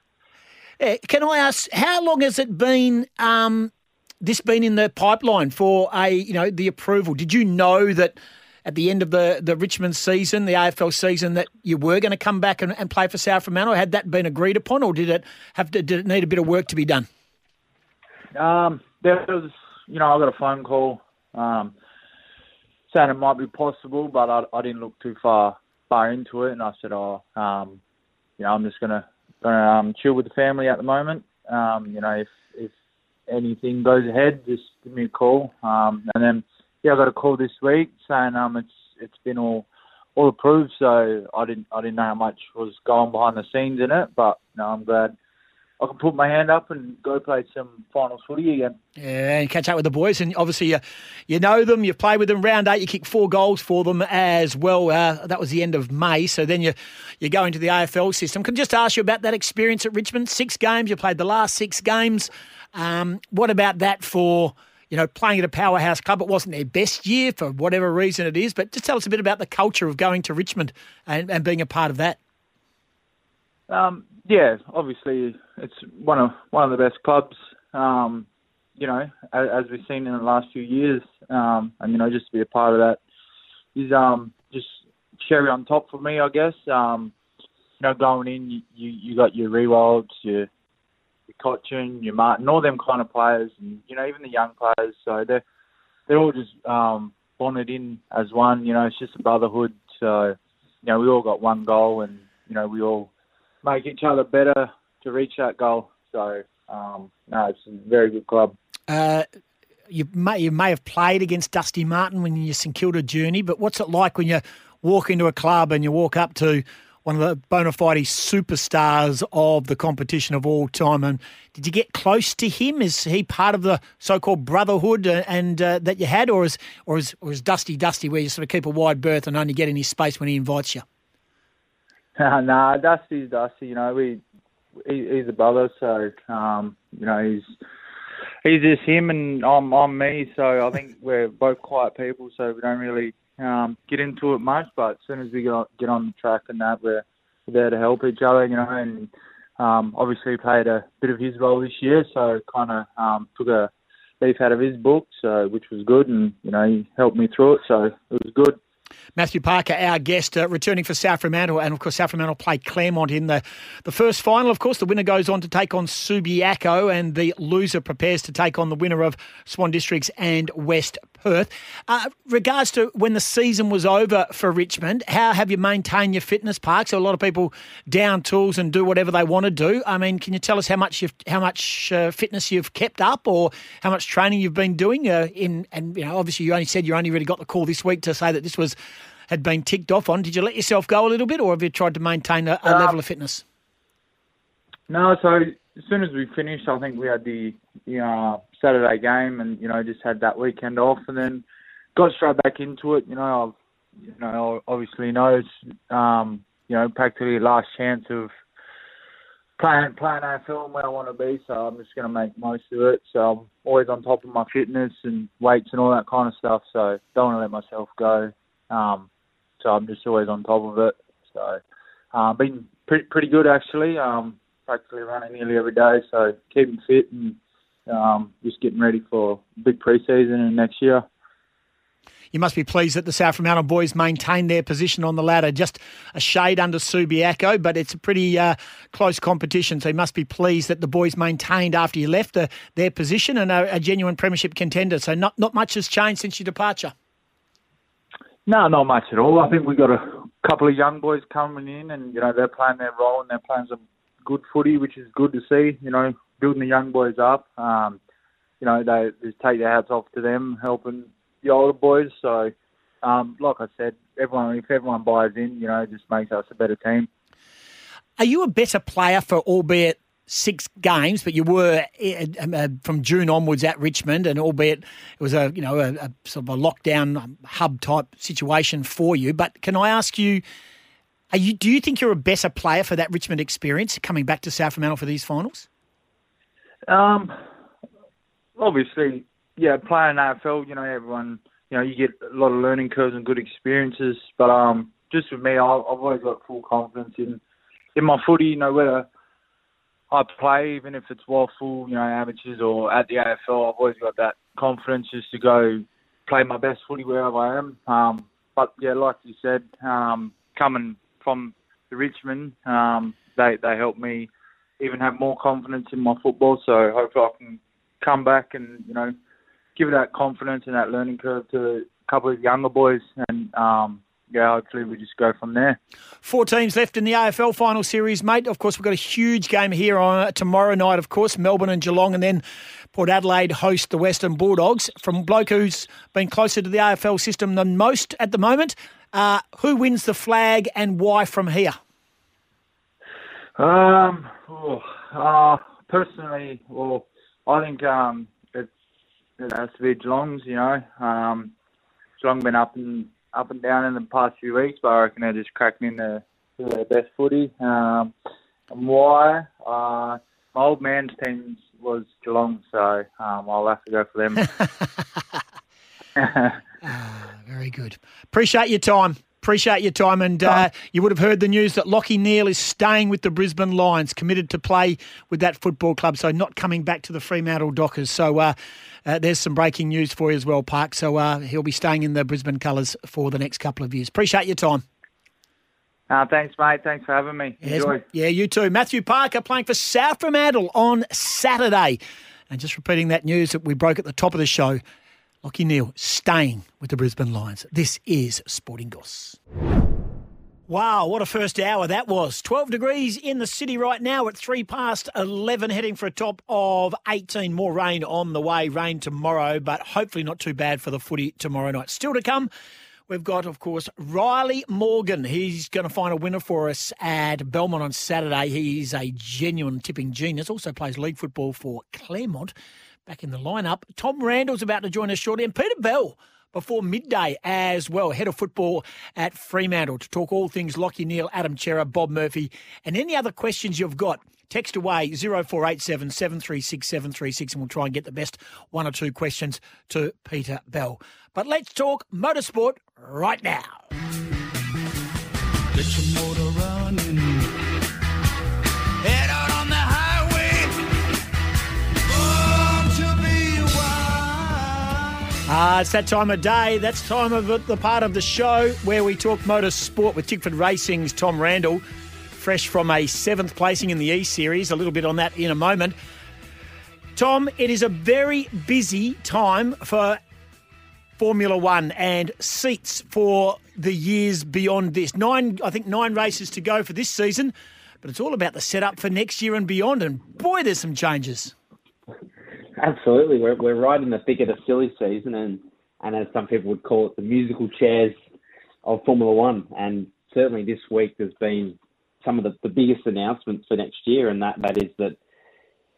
Yeah, can I ask how long has it been? Um, this been in the pipeline for a you know the approval? Did you know that at the end of the the Richmond season, the AFL season, that you were going to come back and, and play for South Fremantle? Had that been agreed upon, or did it have to, did it need a bit of work to be done? Um, there was, you know, I got a phone call um, saying it might be possible, but I, I didn't look too far far into it, and I said, "Oh, um, you know, I'm just gonna gonna um, chill with the family at the moment. Um, you know, if if anything goes ahead, just give me a call." Um, and then, yeah, I got a call this week saying um, it's it's been all all approved. So I didn't I didn't know how much was going behind the scenes in it, but no, I'm glad I can put my hand up and go play some finals footy again. Yeah, and catch up with the boys. And obviously, you, you know them, you've played with them round eight, you kicked four goals for them as well. Uh, that was the end of May. So then you, you go into the AFL system. Can I just ask you about that experience at Richmond? Six games, you played the last six games. Um, what about that for. You know, playing at a powerhouse club, it wasn't their best year for whatever reason it is. But just tell us a bit about the culture of going to Richmond and, and being a part of that. Um, yeah, obviously it's one of one of the best clubs. Um, you know, as, as, we've seen in the last few years, um, and you know, just to be a part of that is um, just cherry on top for me, I guess. Um, you know, going in, you, you, got your Riewolds, your your Cotchin, your Martin, all them kind of players, and you know, even the young players. So they're they're all just um, bonded in as one. You know, it's just a brotherhood. So you know, we all got one goal, and you know, we all make each other better to reach that goal. So, um, no, it's a very good club. Uh, you may you may have played against Dusty Martin when you St Kilda journey, but what's it like when you walk into a club and you walk up to one of the bona fide superstars of the competition of all time? And did you get close to him? Is he part of the so-called brotherhood uh, and uh, that you had, or is or is or is Dusty Dusty where you sort of keep a wide berth and only get his space when he invites you? nah, Dusty's Dusty. You know, we he, he's a brother, so um, you know he's he's just him and I'm I'm me. So I think we're both quiet people, so we don't really um, get into it much. But as soon as we get on, get on the track and that, we're there to help each other. You know, and um, obviously played a bit of his role this year, so kind of um, took a leaf out of his book, so which was good, and you know he helped me through it, so it was good. Matthew Parker, our guest, uh, returning for South Fremantle. And of course, South Fremantle play Claremont in the, the first final. Of course, the winner goes on to take on Subiaco, and the loser prepares to take on the winner of Swan Districts and West Perth. Uh, regards to when the season was over for Richmond, how have you maintained your fitness, Park? So a lot of people down tools and do whatever they want to do. I mean, can you tell us how much you've, how much uh, fitness you've kept up, or how much training you've been doing? Uh, in and you know, obviously, you only said you only really got the call this week to say that this was had been ticked off on. Did you let yourself go a little bit, or have you tried to maintain a, a uh, level of fitness? No, so as soon as we finished, I think we had the you know, Saturday game, and you know just had that weekend off, and then got straight back into it. You know, I've you know obviously know it's um, you know practically last chance of playing playing AFL where I want to be, so I'm just going to make most of it. So I'm always on top of my fitness and weights and all that kind of stuff. So don't want to let myself go. Um, so I'm just always on top of it. So uh, been pretty pretty good actually. Um, practically running nearly every day, so keeping fit and um, just getting ready for big preseason and next year. You must be pleased that the South Fremantle boys maintained their position on the ladder, just a shade under Subiaco, but it's a pretty uh, close competition. So you must be pleased that the boys maintained after you left the, their position and a, a genuine premiership contender. So not, not much has changed since your departure. No, not much at all. I think we've got a couple of young boys coming in, and you know they're playing their role and they're playing some good footy, which is good to see. You know, building the young boys up. Um, you know, they just take their hats off to them, helping the older boys. So, um, like I said, everyone if everyone buys in, you know, it just makes us a better team. Are you a better player for albeit six games, but you were uh, from June onwards at Richmond, and albeit it was a you know a, a, sort of a lockdown hub type situation for you. But can I ask you, are you do you think you're a better player for that Richmond experience coming back to South Fremantle for these finals? Um, obviously, yeah, playing AFL, you know, everyone, you know, you get a lot of learning curves and good experiences. But um, just with me, I've always got full confidence in in my footy. You know, whether I play, even if it's waffle, you know, amateurs or at the AFL, I've always got that confidence just to go play my best footy wherever I am. Um, but yeah, like you said, um, coming from the Richmond, um, they they helped me even have more confidence in my football. So hopefully I can come back and you know give that confidence and that learning curve to a couple of younger boys and um, yeah, hopefully we just go from there. Four teams left in the AFL final series, mate. Of course, we've got a huge game here on tomorrow night. Of course, Melbourne and Geelong, and then Port Adelaide host the Western Bulldogs. From bloke who's been closer to the AFL system than most at the moment, uh, who wins the flag and why from here? Um, oh, uh, personally, well, I think um, it's, it has to be Geelong's. You know, um, Geelong been up and up and down in the past few weeks, but I reckon they're just cracking in the, their best footy. Um, and why? Uh, my old man's team was Geelong, so um, I'll have to go for them. ah, very good. Appreciate your time. Appreciate your time, and uh, you would have heard the news that Lachie Neale is staying with the Brisbane Lions, committed to play with that football club, so not coming back to the Fremantle Dockers. So uh, uh, there's some breaking news for you as well, Park. So uh, he'll be staying in the Brisbane colours for the next couple of years. Appreciate your time. Uh, thanks, mate. Thanks for having me. Yes, Enjoy. yeah, you too. Matthew Parker playing for South Fremantle on Saturday. And just repeating that news that we broke at the top of the show. Lachie Neale staying with the Brisbane Lions. This is Sporting Goss. Wow, what a first hour that was. 12 degrees in the city right now at 3 past 11, heading for a top of 18. More rain on the way, rain tomorrow, but hopefully not too bad for the footy tomorrow night. Still to come, we've got, of course, Riley Morgan. He's going to find a winner for us at Belmont on Saturday. He's a genuine tipping genius, also plays league football for Claremont back in the lineup. Tom Randle's about to join us shortly, and Peter Bell before midday as well. Head of football at Fremantle to talk all things Lachie Neale, Adam Cerra, Bob Murphy, and any other questions you've got. Text away 0487 736 736 and we'll try and get the best one or two questions to Peter Bell. But let's talk motorsport right now. Uh, it's that time of day. That's time of the part of the show where we talk motorsport with Tickford Racing's Tom Randle, fresh from a seventh placing in the E Series. A little bit on that in a moment. Tom, it is a very busy time for Formula One and seats for the years beyond this. Nine, I think, nine races to go for this season, but it's all about the setup for next year and beyond. And boy, there's some changes. Absolutely, we're we're right in the thick of the silly season, and and as some people would call it, the musical chairs of Formula One. And certainly this week there's been some of the, the biggest announcements for next year, and that that is that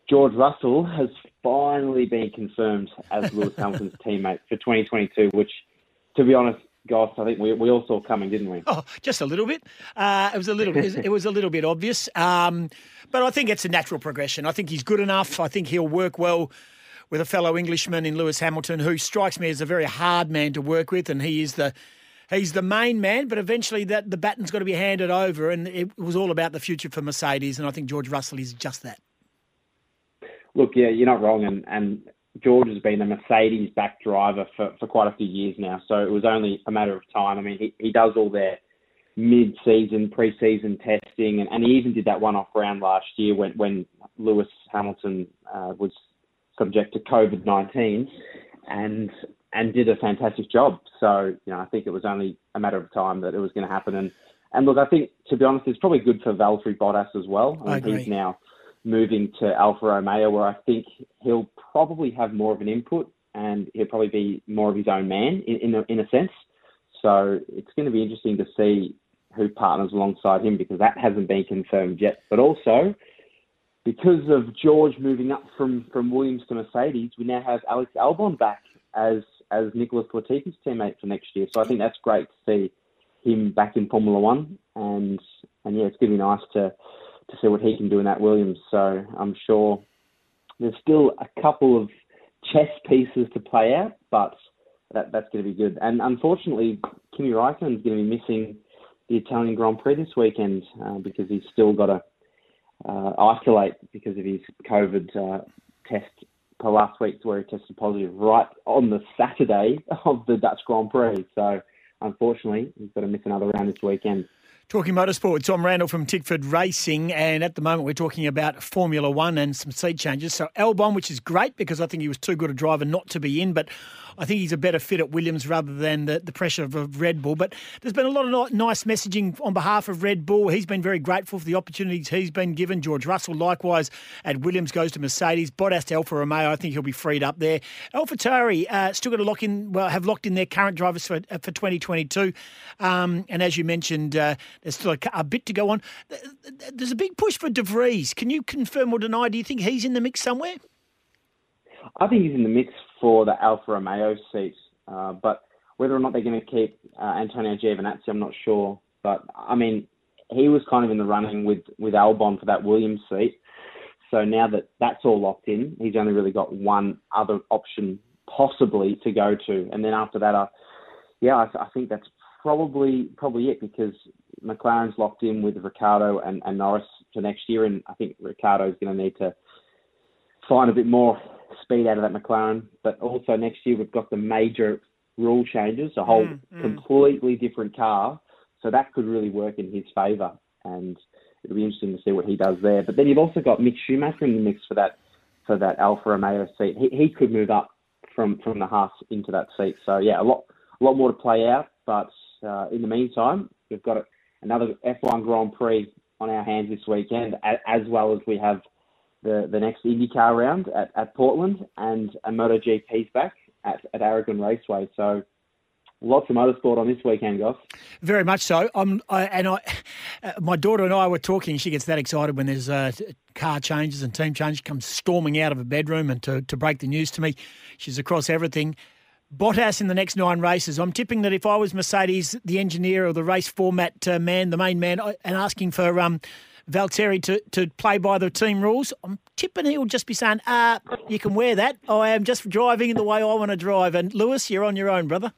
George Russell has finally been confirmed as Lewis Hamilton's teammate for 2022, which, to be honest, Goss, I think we, we all saw coming, didn't we? Oh, just a little bit. Uh, it was a little. it was a little bit obvious, um, but I think it's a natural progression. I think he's good enough. I think he'll work well with a fellow Englishman in Lewis Hamilton, who strikes me as a very hard man to work with, and he is the he's the main man. But eventually, that the baton's got to be handed over, and it was all about the future for Mercedes, and I think George Russell is just that. Look, yeah, you're not wrong, and and George has been a Mercedes back driver for, for quite a few years now, so it was only a matter of time. I mean, he, he does all their mid-season, pre-season testing, and, and he even did that one-off round last year when when Lewis Hamilton uh, was subject to COVID nineteen, and and did a fantastic job. So you know, I think it was only a matter of time that it was going to happen. And and look, I think to be honest, it's probably good for Valtteri Bottas as well. I mean, he's agree. now moving to Alfa Romeo, where I think he'll probably have more of an input and he'll probably be more of his own man in in a, in a sense. So it's going to be interesting to see who partners alongside him because that hasn't been confirmed yet. But also, because of George moving up from, from Williams to Mercedes, we now have Alex Albon back as as Nicholas Latifi's teammate for next year. So I think that's great to see him back in Formula One, and and yeah, it's going to be nice to to see what he can do in that Williams. So I'm sure there's still a couple of chess pieces to play out, but that that's going to be good. And unfortunately, Kimi Räikkönen is going to be missing the Italian Grand Prix this weekend uh, because he's still got to uh, isolate because of his COVID uh, test last week, where he tested positive right on the Saturday of the Dutch Grand Prix. So unfortunately, he's got to miss another round this weekend. Talking motorsport, Tom Randle from Tickford Racing, and at the moment we're talking about Formula One and some seat changes. So Albon, which is great because I think he was too good a driver not to be in, but I think he's a better fit at Williams rather than the, the pressure of, Red Bull. But there's been a lot of nice messaging on behalf of Red Bull. He's been very grateful for the opportunities he's been given. George Russell, likewise, at Williams goes to Mercedes. Bottas to Alfa Romeo, I think he'll be freed up there. AlphaTauri uh, still got to lock in, well, have locked in their current drivers for uh, for 2022. Um, and as you mentioned, uh, there's still a, a bit to go on. Th- th- There's a big push for De Vries. Can you confirm or deny? Do you think he's in the mix somewhere? I think he's in the mix for the Alfa Romeo seat, uh, but whether or not they're going to keep uh, Antonio Giovinazzi, I'm not sure. But I mean, he was kind of in the running with with Albon for that Williams seat. So now that that's all locked in, he's only really got one other option possibly to go to, and then after that, I, yeah, I, I think that's probably probably it because McLaren's locked in with Ricciardo and, and Norris for next year, and I think Ricciardo's going to need to find a bit more speed out of that McLaren. But also next year we've got the major rule changes, a whole Mm, mm. completely different car. So that could really work in his favour, and it'll be interesting to see what he does there. But then you've also got Mick Schumacher in the mix for that for that Alfa Romeo seat. He he could move up from from the Haas into that seat. So yeah, a lot a lot more to play out. But uh, in the meantime, we've got another F1 Grand Prix on our hands this weekend, as well as we have the, the next IndyCar round at, at Portland and a MotoGP's back at, at Aragon Raceway. So lots of motorsport on this weekend, guys. Very much so. I'm, I, and I, uh, my daughter and I were talking. She gets that excited when there's uh, car changes and team changes. Comes storming out of her bedroom and to, to break the news to me. She's across everything. Bottas in the next nine races. I'm tipping that if I was Mercedes, the engineer or the race format uh, man, the main man, and asking for um, Valtteri to, to play by the team rules, I'm tipping he'll just be saying, ah, you can wear that. I am just driving the way I want to drive. And Lewis, you're on your own, brother.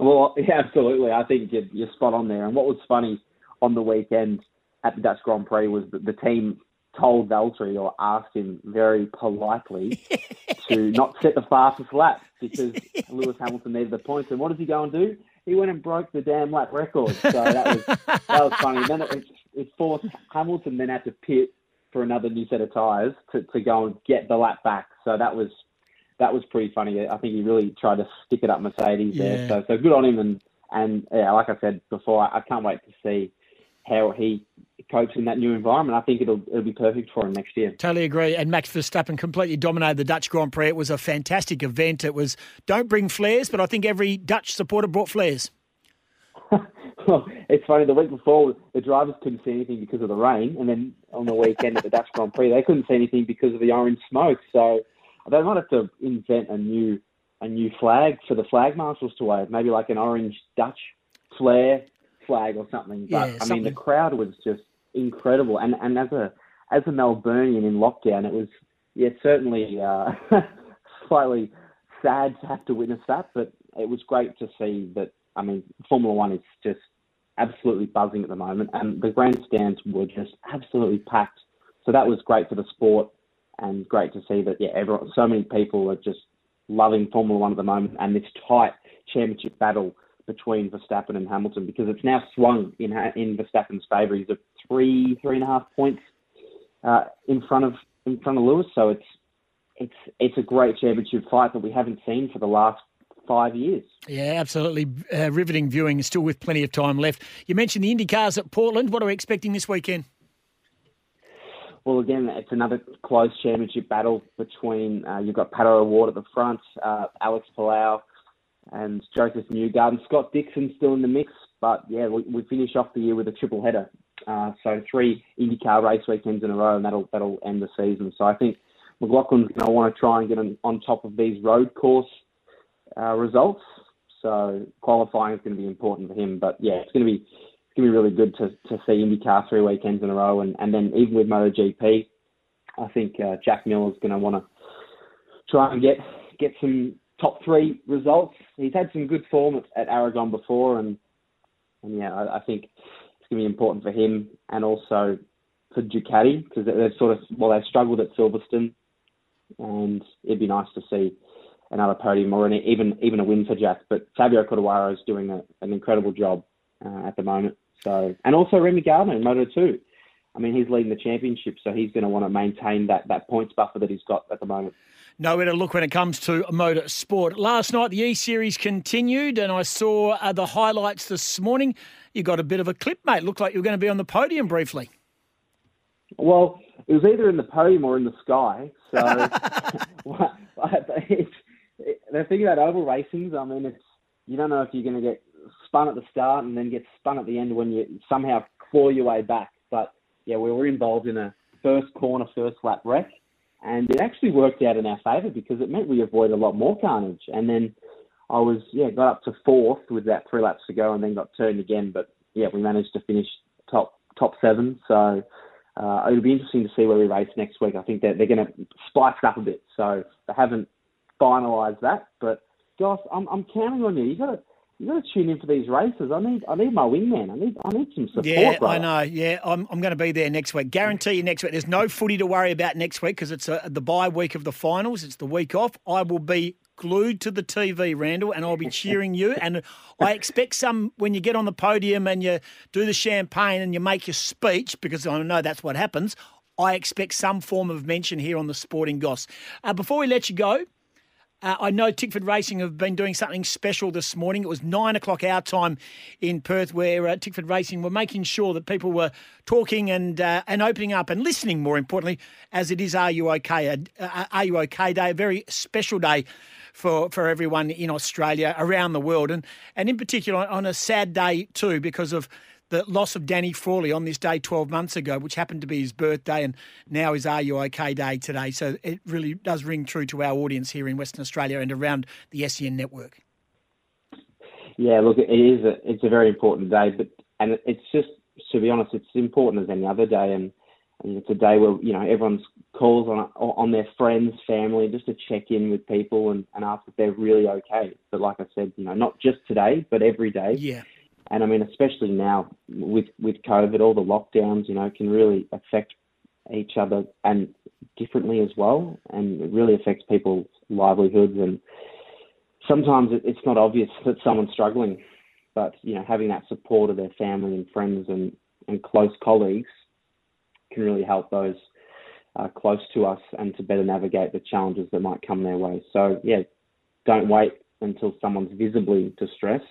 Well, yeah, absolutely. I think you're, you're spot on there. And what was funny on the weekend at the Dutch Grand Prix was that the team told Valtteri or asked him very politely to not set the fastest lap because Lewis Hamilton needed the points. And what does he go and do? He went and broke the damn lap record. So that was that was funny. And then it, it forced Hamilton then had to pit for another new set of tyres to, to go and get the lap back. So that was that was pretty funny. I think he really tried to stick it up Mercedes Yeah. there. So so good on him. And and yeah, like I said before, I, I can't wait to see how he copes in that new environment. I think it'll it'll be perfect for him next year. Totally agree. And Max Verstappen completely dominated the Dutch Grand Prix. It was a fantastic event. It was don't bring flares, but I think every Dutch supporter brought flares. Well, it's funny. The week before, the drivers couldn't see anything because of the rain, and then on the weekend at the Dutch Grand Prix, they couldn't see anything because of the orange smoke. So they might have to invent a new a new flag for the flag marshals to wave, maybe like an orange Dutch flare flag or something. But Yeah, I mean, the crowd was just incredible, and and as a as a Melburnian in lockdown, it was yeah certainly uh, slightly sad to have to witness that, but it was great to see that. I mean, Formula One is just absolutely buzzing at the moment, and the grandstands were just absolutely packed. So that was great for the sport. and great to see that yeah, everyone, so many people are just loving Formula One at the moment, and this tight championship battle between Verstappen and Hamilton because it's now swung in in Verstappen's favour. He's at three three and a half points uh, in front of in front of Lewis, so it's it's it's a great championship fight that we haven't seen for the last five years. Yeah, absolutely. Uh, riveting viewing, still with plenty of time left. You mentioned the IndyCars at Portland. What are we expecting this weekend? Well, again, it's another close championship battle between uh, you've got Pato O'Ward at the front, uh, Alex Palou, and Josef Newgarden. Scott Dixon still in the mix, but yeah, we, we finish off the year with a triple header. Uh, so three IndyCar race weekends in a row, and that'll that'll end the season. So I think McLaughlin's going to want to try and get on, on top of these road course uh, results. So qualifying is going to be important for him. But yeah, it's going to be it's going to be really good to, to see IndyCar three weekends in a row, and, and then even with MotoGP, I think uh, Jack Miller's going to want to try and get get some top three results. He's had some good form at, at Aragon before, and and yeah, I, I think it's going to be important for him and also for Ducati because they've sort of well they've struggled at Silverstone, and it'd be nice to see another podium or an, even even a win for Jack. But Fabio Quartararo is doing a, an incredible job uh, at the moment. So and also Remy Gardner in Moto two. I mean, he's leading the championship, so he's going to want to maintain that that points buffer that he's got at the moment. Nowhere to look when it comes to motor sport. Last night, the E Series continued, and I saw uh, the highlights this morning. You got a bit of a clip, mate. Looked like you were going to be on the podium briefly. Well, it was either in the podium or in the sky. So it's, the thing about oval racings, I mean, it's you don't know if you're going to get spun at the start and then get spun at the end when you somehow claw your way back. Yeah, we were involved in a first corner, first lap wreck, and it actually worked out in our favour because it meant we avoided a lot more carnage. And then I was yeah got up to fourth with about three laps to go, and then got turned again. But yeah, we managed to finish top top seven. So uh, it'll be interesting to see where we race next week. I think that they're going to spice it up a bit. So they haven't finalised that, but Goss, I'm, I'm counting on you. You got to you got to tune in for these races. I need I need my wingman. I need I need some support. Yeah, brother. I know. Yeah, I'm, I'm going to be there next week. Guarantee you next week. There's no footy to worry about next week because it's a, the bye week of the finals. It's the week off. I will be glued to the TV, Randle, and I'll be cheering you. And I expect some when you get on the podium and you do the champagne and you make your speech because I know that's what happens. I expect some form of mention here on the Sporting Goss. Uh, before we let you go, uh, I know Tickford Racing have been doing something special this morning. It was nine o'clock our time in Perth, where uh, Tickford Racing were making sure that people were talking and uh, and opening up and listening. More importantly, as it is Are You OK? Uh, Are You OK Day, a very special day for, for everyone in Australia, around the world, and and in particular on a sad day too because of the loss of Danny Frawley on this day 12 months ago, which happened to be his birthday, and now is Are You OK Day today. So it really does ring true to our audience here in Western Australia and around the SEN network. Yeah, look, it is a it's a very important day, but and it's just to be honest, it's important as any other day, and, and it's a day where you know everyone's calls on on their friends, family, just to check in with people and, and ask if they're really okay. But like I said, you know, not just today, but every day. Yeah. And I mean, especially now with with COVID, all the lockdowns, you know, can really affect each other and differently as well, and it really affects people's livelihoods. And sometimes it's not obvious that someone's struggling, but you know, having that support of their family and friends and and close colleagues can really help those uh, close to us and to better navigate the challenges that might come their way. So yeah, don't wait until someone's visibly distressed,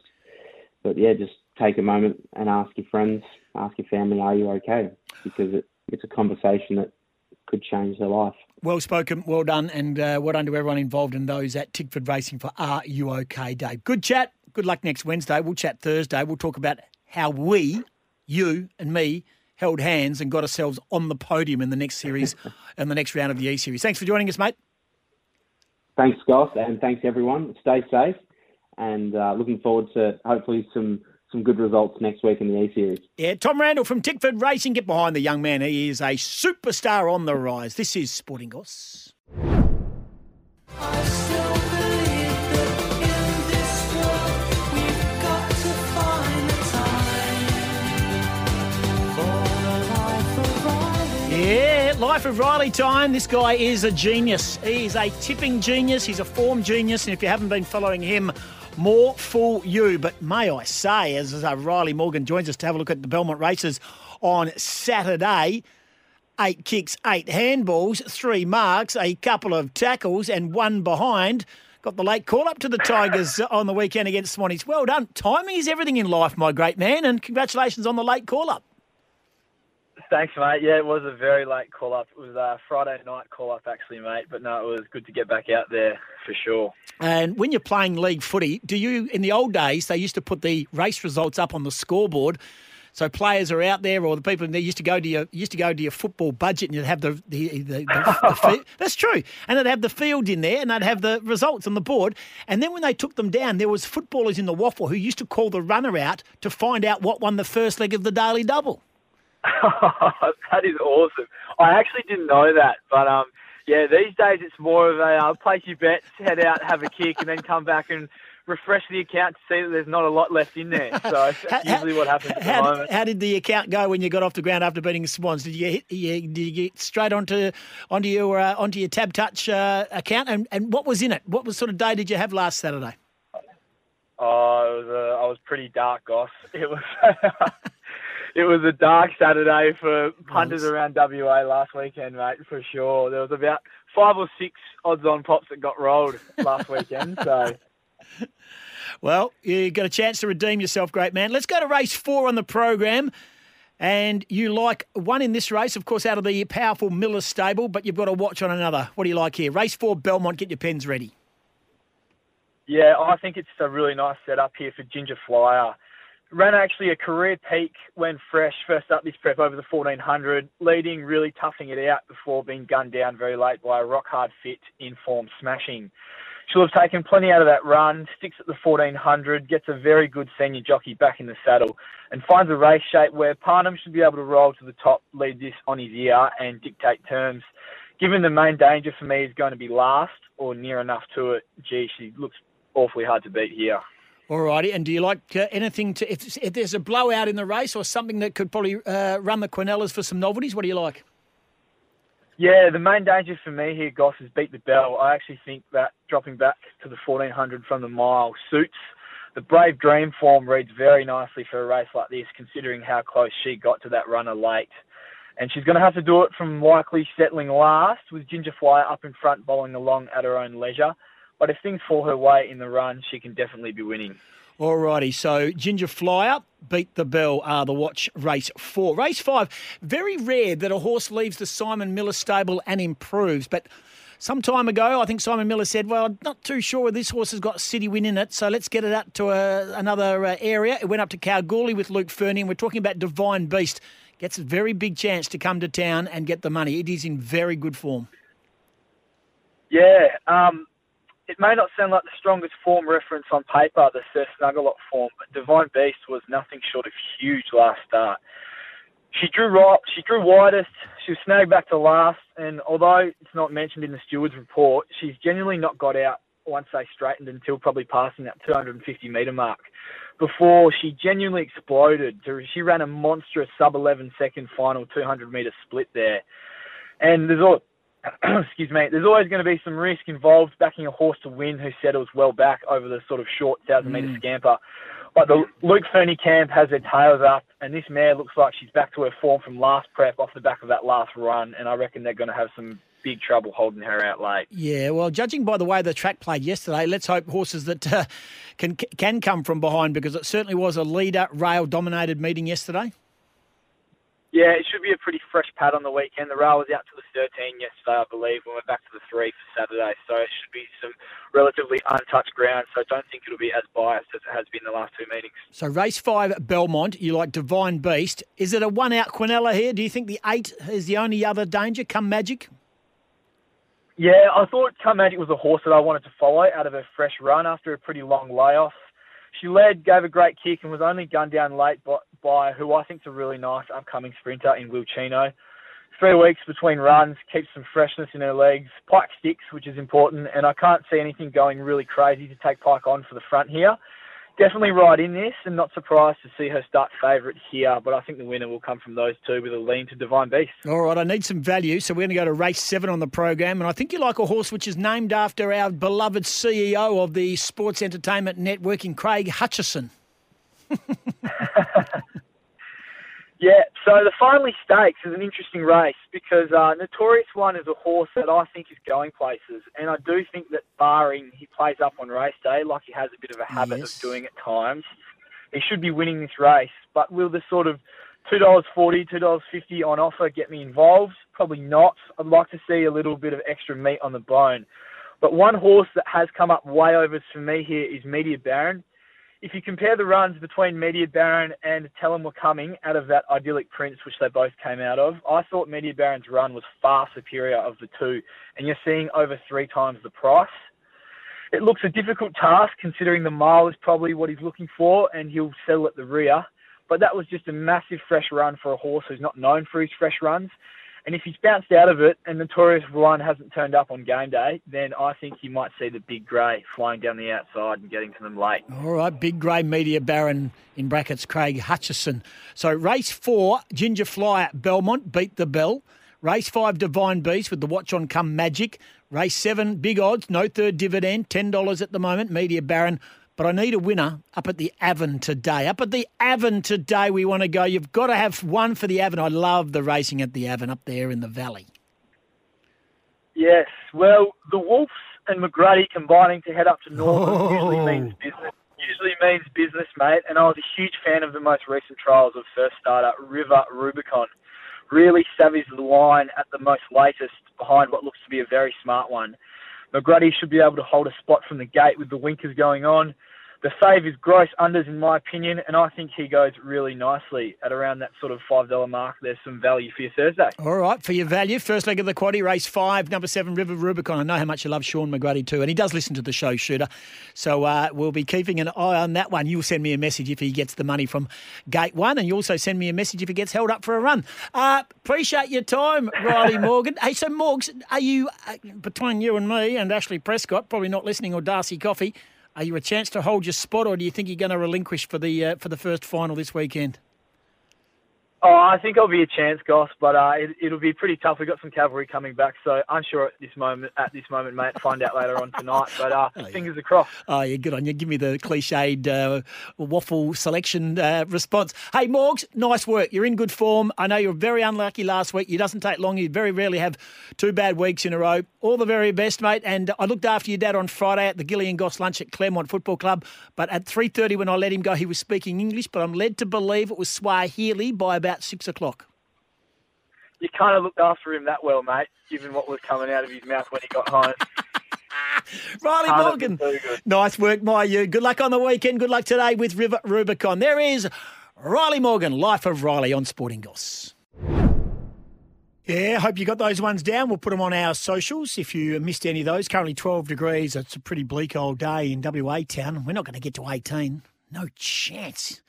but yeah, just take a moment and ask your friends, ask your family, are you okay? Because it, it's a conversation that could change their life. Well spoken, well done, and uh, well done to everyone involved in those at Tickford Racing for Are You OK Day. Good chat. Good luck next Wednesday. We'll chat Thursday. We'll talk about how we, you and me, held hands and got ourselves on the podium in the next series and the next round of the E Series. Thanks for joining us, mate. Thanks, Goss, and thanks everyone. Stay safe, and uh, looking forward to hopefully some some good results next week in the A Series. Yeah, Tom Randle from Tickford Racing. Get behind the young man. He is a superstar on the rise. This is Sporting Goss. Yeah, Life of Riley time. This guy is a genius. He is a tipping genius. He's a form genius. And if you haven't been following him, more fool you. But may I say, as uh, Riley Morgan joins us to have a look at the Belmont races on Saturday, eight kicks, eight handballs, three marks, a couple of tackles, and one behind. Got the late call up to the Tigers on the weekend against Swannies. Well done. Timing is everything in life, my great man, and congratulations on the late call up. Thanks, mate. Yeah, it was a very late call up. It was a Friday night call up, actually, mate. But no, it was good to get back out there for sure. And when you're playing league footy, do you, in the old days, they used to put the race results up on the scoreboard. So players are out there, or the people they used to go to your used to go to your football budget, and you'd have the the, the, the, the field. that's true, and they'd have the field in there, and they'd have the results on the board. And then when they took them down, there was footballers in the waffle who used to call the runner out to find out what won the first leg of the daily double. that is awesome. I actually didn't know that, but um, yeah, these days it's more of a uh, place your bets, head out, have a kick, and then come back and refresh the account to see that there's not a lot left in there. So that's usually what happens at how, the moment. How did the account go when you got off the ground after beating Swans? Did you hit, you, did you get straight onto onto your uh, onto your TABtouch uh, account? And, and what was in it? What was sort of day did you have last Saturday? Oh, it was a, I was pretty dark, Goss. It was. It was a dark Saturday for punters around WA last weekend, mate, for sure. There was about five or six odds on pops that got rolled last weekend. So, Well, you got a chance to redeem yourself, great man. Let's go to race four on the program. And you like one in this race, of course, out of the powerful Miller stable, but you've got to watch on another. What do you like here? Race four, Belmont, get your pens ready. yeah, I think it's a really nice setup here for Ginger Flyer. Ran actually a career peak when fresh, first up this prep over the 1400, leading, really toughing it out before being gunned down very late by a rock hard fit in form smashing. She'll have taken plenty out of that run, sticks at the 1400, gets a very good senior jockey back in the saddle, and finds a race shape where Parnham should be able to roll to the top, lead this on his ear, and dictate terms. Given the main danger for me is going to be last or near enough to it, gee, she looks awfully hard to beat here. Alrighty, and do you like uh, anything to if, if there's a blowout in the race or something that could probably uh, run the Quinellas for some novelties? What do you like? Yeah, the main danger for me here, Goss, is beat the bell. I actually think that dropping back to the 1400 from the mile suits. The Brave Dream form reads very nicely for a race like this, considering how close she got to that runner late. And she's going to have to do it from likely settling last, with Ginger Flyer up in front, bowling along at her own leisure. But if things fall her way in the run, she can definitely be winning. Alrighty, so Ginger Flyer beat the bell. Uh, the watch race four, race five. Very rare that a horse leaves the Simon Miller stable and improves, but. Some time ago, I think Simon Miller said, "Well, I'm not too sure this horse has got City Win in it, so let's get it up to a, another uh, area." It went up to Kalgoorlie with Luke Fernie, and we're talking about Divine Beast. Gets a very big chance to come to town and get the money. It is in very good form. Yeah, um, it may not sound like the strongest form reference on paper, the Sir Snuggalot form, but Divine Beast was nothing short of huge last start. She drew right, she drew widest. She was snagged back to last, and although it's not mentioned in the steward's report, she's genuinely not got out once they straightened until probably passing that 250 metre mark. Before she genuinely exploded, she ran a monstrous sub 11 second final 200 metre split there, and there's all excuse me, there's always going to be some risk involved backing a horse to win who settles well back over the sort of short 1,000 metre Mm. scamper. But the Luke Fernie camp has their tails up, and this mare looks like she's back to her form from last prep off the back of that last run, and I reckon they're going to have some big trouble holding her out late. Yeah, well, judging by the way the track played yesterday, let's hope horses that uh, can can come from behind because it certainly was a leader rail dominated meeting yesterday. Yeah, it should be a pretty fresh pad on the weekend. The rail was out to the 13 yesterday, I believe, and we're back to the 3 for Saturday. So it should be some relatively untouched ground. So I don't think it'll be as biased as it has been the last two meetings. So race five, Belmont, you like Divine Beast. Is it a one out Quinella here? Do you think the eight is the only other danger? Come Magic. Yeah, I thought Come Magic was a horse that I wanted to follow out of her fresh run after a pretty long layoff. She led, gave a great kick, and was only gunned down late by, by who I think is a really nice upcoming sprinter in Will Chino. Three weeks between runs keeps some freshness in her legs. Pike sticks, which is important, and I can't see anything going really crazy to take Pike on for the front here. Definitely right in this, and not surprised to see her start favourite here. But I think the winner will come from those two with a lean to Divine Beast. All right, I need some value, so we're going to go to race seven on the program. And I think you like a horse which is named after our beloved CEO of the Sports Entertainment Networking, Craig Hutchison. Yeah, so the Finally Stakes is an interesting race because uh, Notorious One is a horse that I think is going places, and I do think that barring he plays up on race day, like he has a bit of a habit Yes. of doing at times, he should be winning this race. But will the sort of two dollars forty, two dollars fifty on offer get me involved? Probably not. I'd like to see a little bit of extra meat on the bone. But one horse that has come up way overs for me here is Media Baron if you compare the runs between Media Baron and Tell 'em We're Coming out of that idyllic Prince, which they both came out of, I thought Media Baron's run was far superior of the two, and you're seeing over three times the price. It looks a difficult task considering the mile is probably what he's looking for, and he'll settle at the rear. But that was just a massive fresh run for a horse who's not known for his fresh runs. And if he's bounced out of it and Notorious One hasn't turned up on game day, then I think you might see the big grey flying down the outside and getting to them late. All right, big grey media baron in brackets, Craig Hutchison. So race four, Ginger Fly at Belmont beat the bell. Race five, Divine Beast with the watch on come magic. Race seven, big odds, no third dividend, ten dollars at the moment, media baron. But I need a winner up at the Avon today. Up at the Avon today, we want to go. You've got to have one for the Avon. I love the racing at the Avon up there in the valley. Yes, well, the Wolves and McGruddy combining to head up to Northern oh. usually means business. Usually means business, mate. And I was a huge fan of the most recent trials of first starter River Rubicon. Really savvies the line at the most latest behind what looks to be a very smart one. McGruddy should be able to hold a spot from the gate with the winkers going on. The save is gross unders in my opinion, and I think he goes really nicely at around that sort of five dollar mark. There's some value for your Thursday. All right, for your value, first leg of the quaddy, race five, number seven, River Rubicon. I know how much you love Shaun McGruddy too, and he does listen to the show, Shooter. So uh, we'll be keeping an eye on that one. You'll send me a message if he gets the money from gate one, and you also send me a message if he gets held up for a run. Uh, appreciate your time, Riley Morgan. Hey, so Morgs, are you, uh, between you and me and Ashley Prescott, probably not listening, or Darcy Coffey, are you a chance to hold your spot, or do you think you're going to relinquish for the uh, for the first final this weekend? Oh, I think I'll be a chance, Goss, but uh, it, it'll be pretty tough. We've got some cavalry coming back, so unsure at this moment. At this moment, mate, find out later on tonight. But uh, fingers are crossed. Oh, yeah, good on you. Give me the cliched uh, waffle selection uh, response. Hey, Morgs, nice work. You're in good form. I know you were very unlucky last week. It doesn't take long. You very rarely have two bad weeks in a row. All the very best, mate. And I looked after your dad on Friday at the Gilly and Goss lunch at Claremont Football Club. But at 3.30 when I let him go, he was speaking English, but I'm led to believe it was Swahili by about six o'clock. You kind of looked after him that well, mate, given what was coming out of his mouth when he got home. Riley Morgan. been too good. Nice work, my you. Good luck on the weekend. Good luck today with River Rubicon. There is Riley Morgan, Life of Riley on Sporting Goss. Yeah, hope you got those ones down. We'll put them on our socials if you missed any of those. Currently 12 degrees. It's a pretty bleak old day in WA town. We're not going to get to 18. No chance.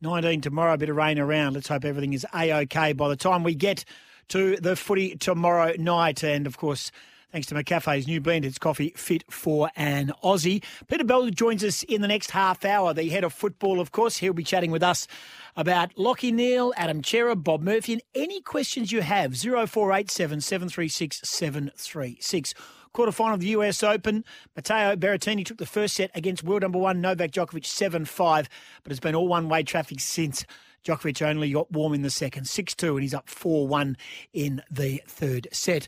19 tomorrow, a bit of rain around. Let's hope everything is A-OK by the time we get to the footy tomorrow night. And, of course, thanks to McCafe's new blend, it's coffee fit for an Aussie. Peter Bell joins us in the next half hour, the head of football, of course. He'll be chatting with us about Lachie Neale, Adam Cerra, Bob Murphy, and any questions you have. 0487 736 736. Quarterfinal of the US Open. Matteo Berrettini took the first set against world number one Novak Djokovic 7 5, but it's been all one way traffic since. Djokovic only got warm in the second, 6 2, and he's up 4 1 in the third set.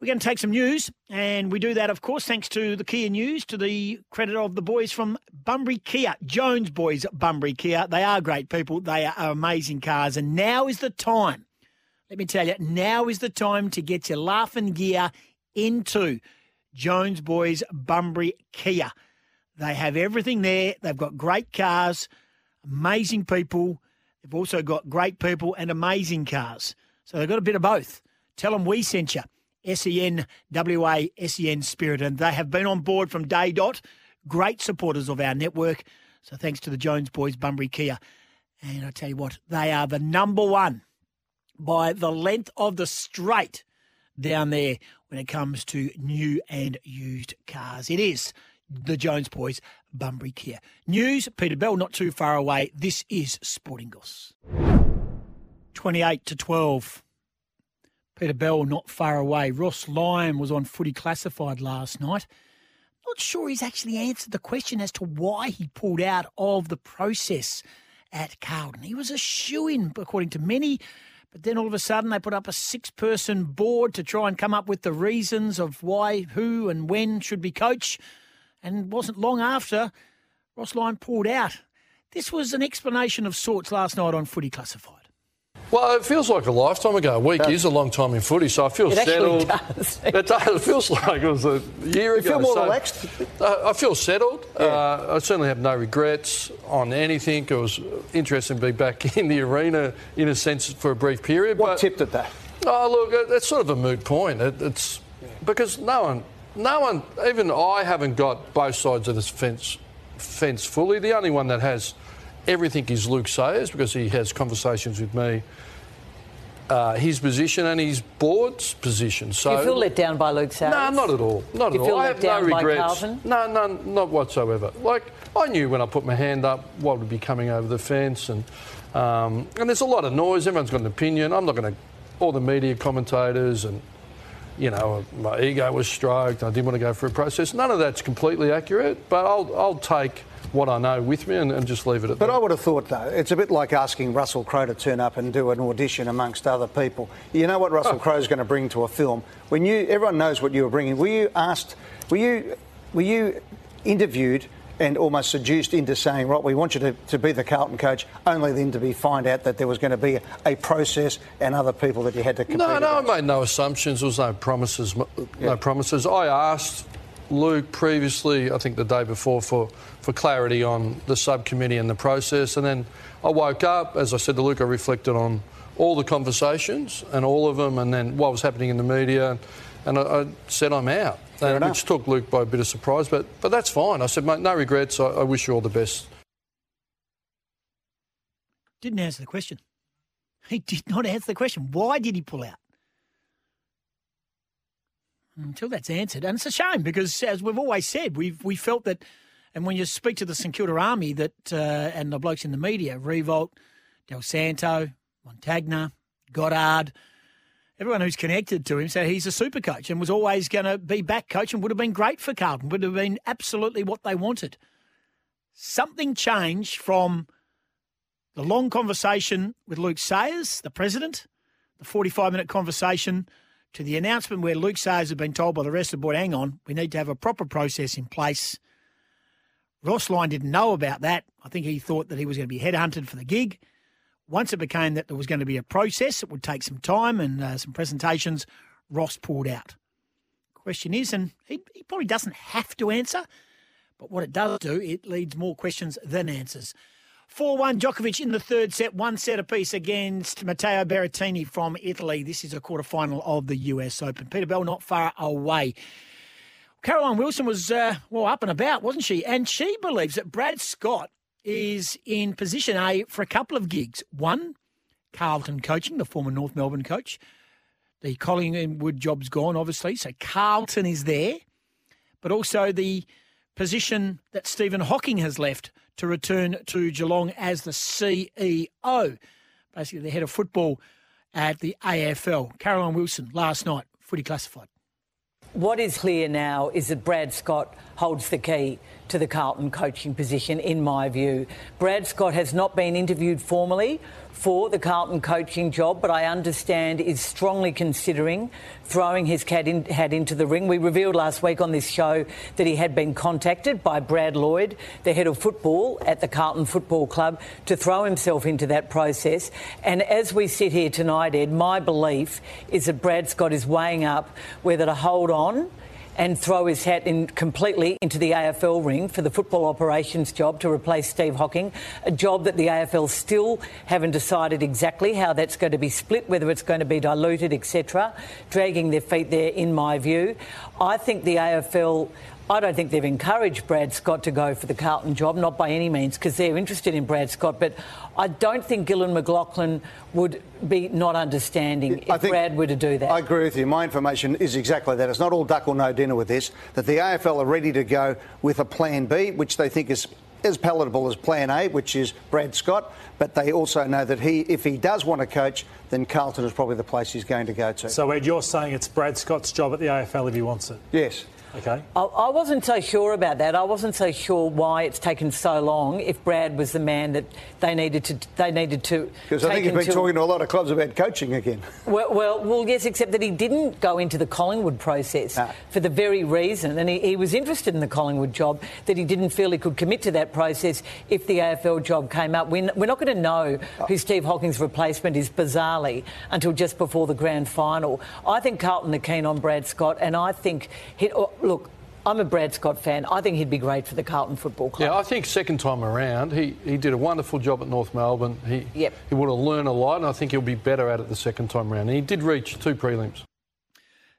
We're going to take some news, and we do that, of course, thanks to the Kia News, to the credit of the boys from Bunbury Kia, Jones Boys Bunbury Kia. They are great people, they are amazing cars, and now is the time. Let me tell you, now is the time to get your laughing gear into Jones Boys Bunbury Kia. They have everything there. They've got great cars, amazing people. They've also got great people and amazing cars. So they've got a bit of both. Tell them we sent you. SEN WA SEN Spirit, and they have been on board from day dot. Great supporters of our network. So thanks to the Jones Boys Bunbury Kia. And I tell you what, they are the number one by the length of the straight down there when it comes to new and used cars. It is the Jones boys, Bunbury Kia. News, Peter Bell, not too far away. This is Sporting Goss. 28 to 12. Peter Bell not far away. Ross Lyon was on footy classified last night. Not sure he's actually answered the question as to why he pulled out of the process at Carlton. He was a shoe in, according to many, but then all of a sudden they put up a six person board to try and come up with the reasons of why, who, and when should be coach. And it wasn't long after Ross Lyon pulled out. This was an explanation of sorts last night on Footy Classified. Well, it feels like a lifetime ago. A week is a long time in footy, so I feel It actually settled. does. It does. It feels like it was a year You ago. feel more so, relaxed? I feel settled. Uh, I certainly have no regrets on anything. It was interesting to be back in the arena, in a sense, for a brief period. What tipped at that? Oh, look, it's sort of a moot point. It, it's because no one, no one, even I haven't got both sides of this fence, fence fully. The only one that has everything is Luke Sayers because he has conversations with me. Uh, his position and his board's position. So Do you feel let down by Luke Sayers? no, not at all. Not at feel all. I have down no regrets. No, none, not whatsoever. Like I knew when I put my hand up what would be coming over the fence, and um, and there's a lot of noise. Everyone's got an opinion. I'm not going to. All the media commentators and you know my ego was stroked. I didn't want to go through a process. None of that's completely accurate, but I'll I'll take what I know with me and, and just leave it at But that. But I would have thought, though, it's a bit like asking Russell Crowe to turn up and do an audition amongst other people. You know what Russell Crowe's going to bring to a film. When you, everyone knows what you were bringing. Were you asked? Were you, were you interviewed and almost seduced into saying, right, we want you to, to be the Carlton coach, only then to be find out that there was going to be a process and other people that you had to compete No, no, I made no assumptions. There was no promises. No promises. I asked Luke previously, I think the day before, for, for clarity on the subcommittee and the process, and then I woke up. As I said to Luke, I reflected on all the conversations and all of them, and then what was happening in the media, and I, I said I'm out, and, enough. which took Luke by a bit of surprise, but but that's fine. I said, mate, no regrets. I, I wish you all the best. Didn't answer the question. He did not answer the question. Why did he pull out? Until that's answered, and it's a shame because, as we've always said, we've we felt that, and when you speak to the St Kilda Army, that uh, and the blokes in the media, Riewoldt, Dal Santo, Montagna, Goddard, everyone who's connected to him said he's a super coach and was always going to be back coach and would have been great for Carlton, would have been absolutely what they wanted. Something changed from the long conversation with Luke Sayers, the president, the 45 minute conversation, to the announcement where Luke Sayers had been told by the rest of the board, hang on, we need to have a proper process in place. Ross Lyon didn't know about that. I think he thought that he was going to be headhunted for the gig. Once it became that there was going to be a process, it would take some time and uh, some presentations, Ross pulled out. Question is, and he, he probably doesn't have to answer, but what it does do, it leads more questions than answers. 4 1 Djokovic in the third set, one set apiece against Matteo Berrettini from Italy. This is a quarter final of the US Open. Peter Bell not far away. Caroline Wilson was, uh, well, up and about, wasn't she? And she believes that Brad Scott is in position A for a couple of gigs. One, Carlton coaching, the former North Melbourne coach. The Collingwood job's gone, obviously, so Carlton is there. But also the position that Stephen Hocking has left to return to Geelong as the CEO, basically the head of football at the AFL. Caroline Wilson last night, footy classified. What is clear now is that Brad Scott holds the key to the Carlton coaching position, in my view. Brad Scott has not been interviewed formally for the Carlton coaching job, but I understand is strongly considering throwing his in, hat into the ring. We revealed last week on this show that he had been contacted by Brad Lloyd, the head of football at the Carlton Football Club, to throw himself into that process. And as we sit here tonight, Ed, my belief is that Brad Scott is weighing up whether to hold on and throw his hat in completely into the AFL ring for the football operations job to replace Steve Hocking, a job that the AFL still haven't decided exactly how that's going to be split, whether it's going to be diluted, etc. Dragging their feet there, in my view. I think the AFL I don't think they've encouraged Brad Scott to go for the Carlton job, not by any means, because they're interested in Brad Scott. But I don't think Gillon McLachlan would be not understanding if Brad were to do that. I agree with you. My information is exactly that. It's not all duck or no dinner with this. That the AFL are ready to go with a plan B, which they think is as palatable as plan A, which is Brad Scott. But they also know that he, if he does want to coach, then Carlton is probably the place he's going to go to. So, Ed, you're saying it's Brad Scott's job at the AFL if he wants it? Yes. Okay. I, I wasn't so sure about that. I wasn't so sure why it's taken so long. If Brad was the man that they needed to, they needed to. Because I think he's been until- talking to a lot of clubs about coaching again. Well, well, well, yes, except that he didn't go into the Collingwood process ah. for the very reason, and he, he was interested in the Collingwood job, that he didn't feel he could commit to that process if the AFL job came up. We're, we're not going to know ah. who Steve Hocking's replacement is, bizarrely, until just before the grand final. I think Carlton are keen on Brad Scott, and I think, he, look, I'm a Brad Scott fan. I think he'd be great for the Carlton Football Club. Yeah, I think second time around, he, he did a wonderful job at North Melbourne. He, he would have learned a lot, and I think he'll be better at it the second time around. And he did reach two prelims.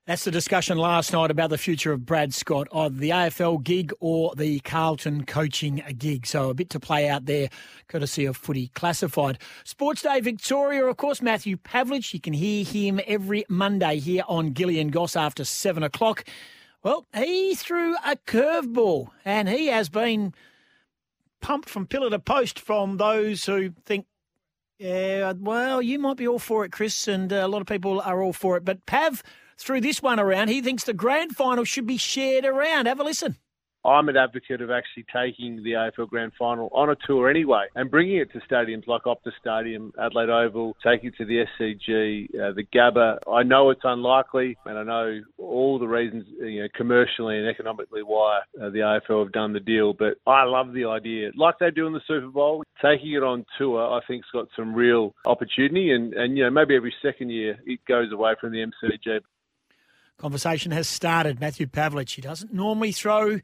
That's the discussion last night about the future of Brad Scott, either the AFL gig or the Carlton coaching gig. So a bit to play out there, courtesy of Footy Classified. Sports Day Victoria, of course, Matthew Pavlich. You can hear him every Monday here on Gilly and Goss after seven o'clock. Well, he threw a curveball, and he has been pumped from pillar to post from those who think, yeah, well, you might be all for it, Chris, and uh, a lot of people are all for it. But Pav threw this one around. He thinks the grand final should be shared around. Have a listen. I'm an advocate of actually taking the AFL Grand Final on a tour anyway and bringing it to stadiums like Optus Stadium, Adelaide Oval, taking it to the SCG, uh, the Gabba. I know it's unlikely, and I know all the reasons, you know, commercially and economically why uh, the AFL have done the deal. But I love the idea, like they do in the Super Bowl, taking it on tour. I think's got some real opportunity, and and you know maybe every second year it goes away from the MCG. Conversation has started. Matthew Pavlich. He doesn't normally throw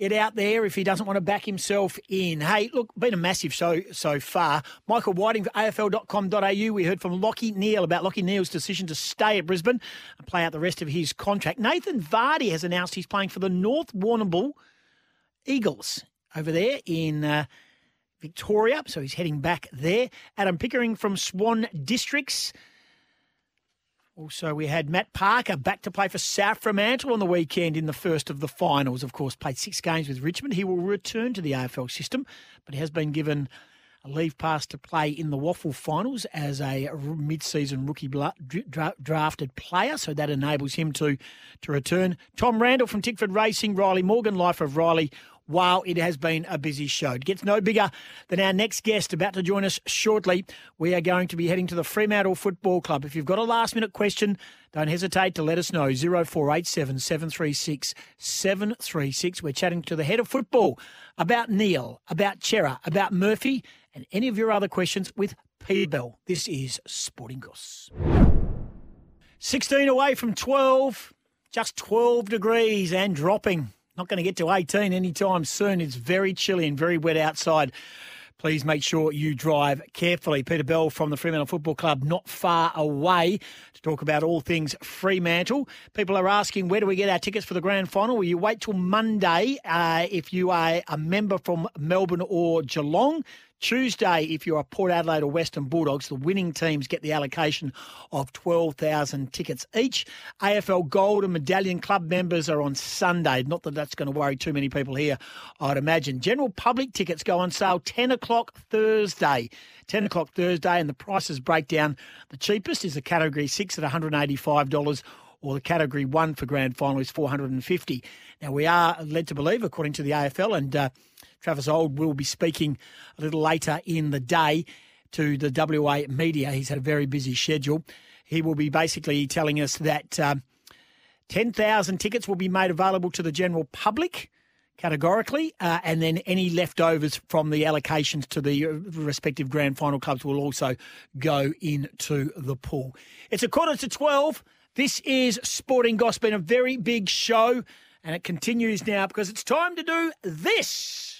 it out there if he doesn't want to back himself in. Hey, look, been a massive show so far. Michael Whiting for AFL.com.au. We heard from Lachie Neale about Lachie Neale's decision to stay at Brisbane and play out the rest of his contract. Nathan Vardy has announced he's playing for the North Warrnambool Eagles over there in. Uh, Victoria, so he's heading back there. Adam Pickering from Swan Districts. Also, we had Matt Parker back to play for South Fremantle on the weekend in the first of the finals. Of course, played six games with Richmond. He will return to the AFL system, but he has been given a leave pass to play in the WAFL finals as a mid-season rookie drafted player, so that enables him to to return. Tom Randle from Tickford Racing, Riley Morgan, Life of Riley. Wow, it has been a busy show. It gets no bigger than our next guest about to join us shortly. We are going to be heading to the Fremantle Football Club. If you've got a last minute question, don't hesitate to let us know. 0487 736 736. We're chatting to the head of football about Neale, about Cerra, about Murphy, and any of your other questions with Peter Bell. This is Sporting Goss. 16 away from 12, just 12 degrees and dropping. Not going to get to 18 anytime soon. It's very chilly and very wet outside. Please make sure you drive carefully. Peter Bell from the Fremantle Football Club, not far away to talk about all things Fremantle. People are asking, where do we get our tickets for the grand final? Will you wait till Monday uh, if you are a member from Melbourne or Geelong? Tuesday, if you're a Port Adelaide or Western Bulldogs, the winning teams get the allocation of 12,000 tickets each. AFL Gold and Medallion Club members are on Sunday. Not that that's going to worry too many people here, I'd imagine. General public tickets go on sale 10 o'clock Thursday. 10 o'clock Thursday, and the prices break down. The cheapest is a Category 6 at $185 or the category one for grand final is 450. Now we are led to believe, according to the AFL, and uh, Travis Auld will be speaking a little later in the day to the WA media. He's had a very busy schedule. He will be basically telling us that um, 10,000 tickets will be made available to the general public categorically, uh, and then any leftovers from the allocations to the uh, respective grand final clubs will also go into the pool. It's a quarter to 12. This is Sporting Gospel, been a very big show, and it continues now because it's time to do this.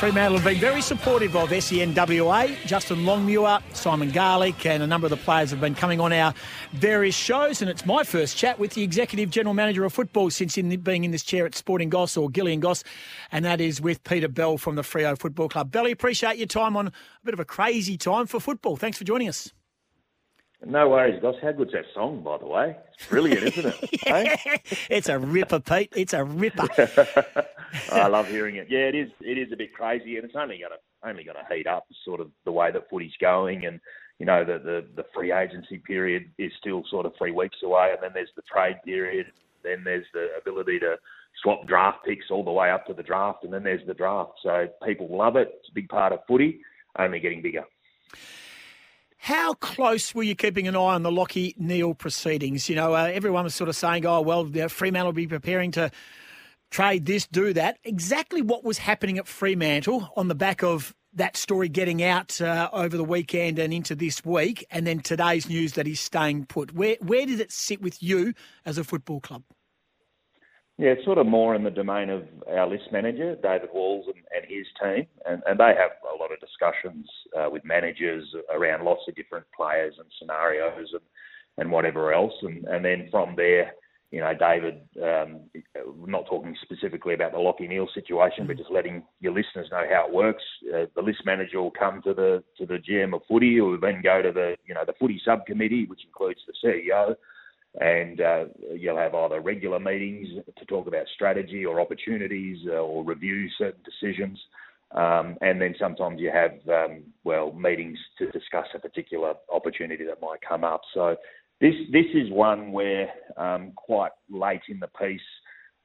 Fremantle have been very supportive of SENWA. Justin Longmuir, Simon Garlick, and a number of the players have been coming on our various shows. And it's my first chat with the Executive General Manager of Football since in, being in this chair at Sporting Goss or Gilly and Goss, and that is with Peter Bell from the Freo Football Club. Belly, appreciate your time on a bit of a crazy time for football. Thanks for joining us. No worries, Goss. How good's that song, by the way? It's brilliant, isn't it? Hey? it's a ripper, Pete. It's a ripper. I love hearing it. Yeah, it is. It is a bit crazy, and it's only going to only going to heat up. Sort of the way that footy's going, and you know the, the the free agency period is still sort of three weeks away, and then there's the trade period. Then there's the ability to swap draft picks all the way up to the draft, and then there's the draft. So people love it. It's a big part of footy, only getting bigger. How close were you keeping an eye on the Lachie Neale proceedings? You know, uh, everyone was sort of saying, oh, well, you Fremantle will be preparing to trade this, do that. Exactly what was happening at Fremantle on the back of that story getting out uh, over the weekend and into this week, and then today's news that he's staying put. Where, where did it sit with you as a football club? Yeah, it's sort of more in the domain of our list manager, David Walls, and, and his team. And, and they have a lot of discussions uh, with managers around lots of different players and scenarios and, and whatever else. And, and then from there, you know, David, um, not talking specifically about the Lachie Neale situation, but just letting your listeners know how it works. Uh, the list manager will come to the to the GM of footy, will then go to the you know the footy subcommittee, which includes the CEO and uh, you'll have either regular meetings to talk about strategy or opportunities uh, or review certain decisions. Um, and then sometimes you have, um, well, meetings to discuss a particular opportunity that might come up. So this this is one where um, quite late in the piece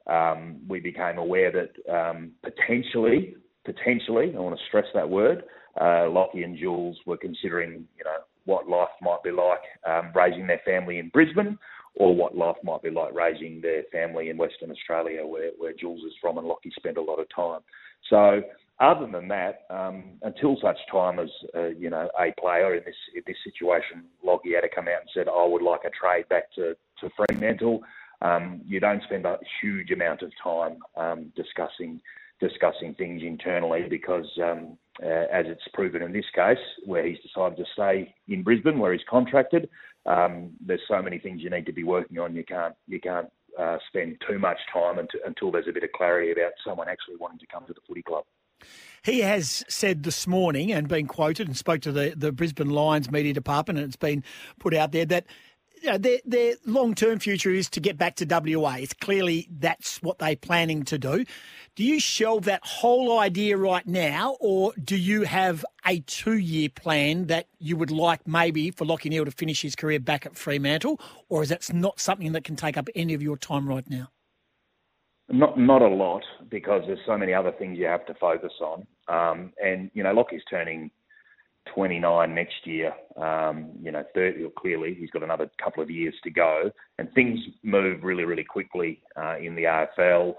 um, we became aware that um, potentially, potentially, I want to stress that word, uh, Lachie and Jules were considering, you know, what life might be like um, raising their family in Brisbane or what life might be like raising their family in Western Australia, where, where Jules is from and Lachie spent a lot of time. So, other than that, um, until such time as uh, you know a player in this in this situation, Lachie had to come out and said, "I would like a trade back to to Fremantle." Um, you don't spend a huge amount of time um, discussing discussing things internally because, um, uh, as it's proven in this case, where he's decided to stay in Brisbane, where he's contracted, um, there's so many things you need to be working on. You can't you can't uh, spend too much time until, until there's a bit of clarity about someone actually wanting to come to the footy club. He has said this morning and been quoted and spoke to the, the Brisbane Lions media department, and it's been put out there that you know, their, their long term future is to get back to WA. It's clearly that's what they're planning to do. Do you shelve that whole idea right now, or do you have a two year plan that you would like maybe for Lachie Neale to finish his career back at Fremantle, or is that not something that can take up any of your time right now? Not not a lot because there's so many other things you have to focus on. Um, and you know, Lachie's turning 29 next year. Um, you know, 30 clearly he's got another couple of years to go, and things move really really quickly uh, in the AFL.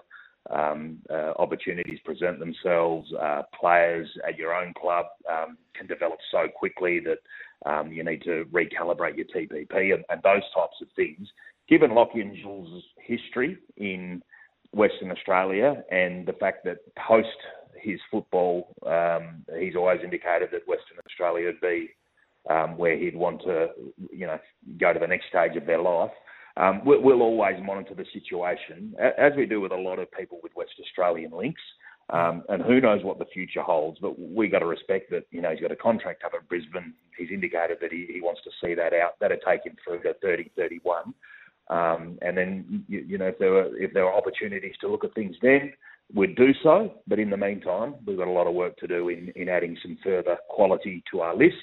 Um, uh, opportunities present themselves. Uh, players at your own club um, can develop so quickly that um, you need to recalibrate your TPP and, and those types of things. Given Lachie and Jules' history in Western Australia and the fact that post his football, um, he's always indicated that Western Australia would be um, where he'd want to, you know, go to the next stage of their life. Um, we'll, always monitor the situation, as we do with a lot of people with West Australian links. Um, and who knows what the future holds, but we got to respect that. You know, he's got a contract up at Brisbane. He's indicated that he, he wants to see that out. That'll take him through to 30, 31. Um, and then, you, you, know, if there were if there are opportunities to look at things then, we'd do so. But in the meantime, we've got a lot of work to do in, in adding some further quality to our list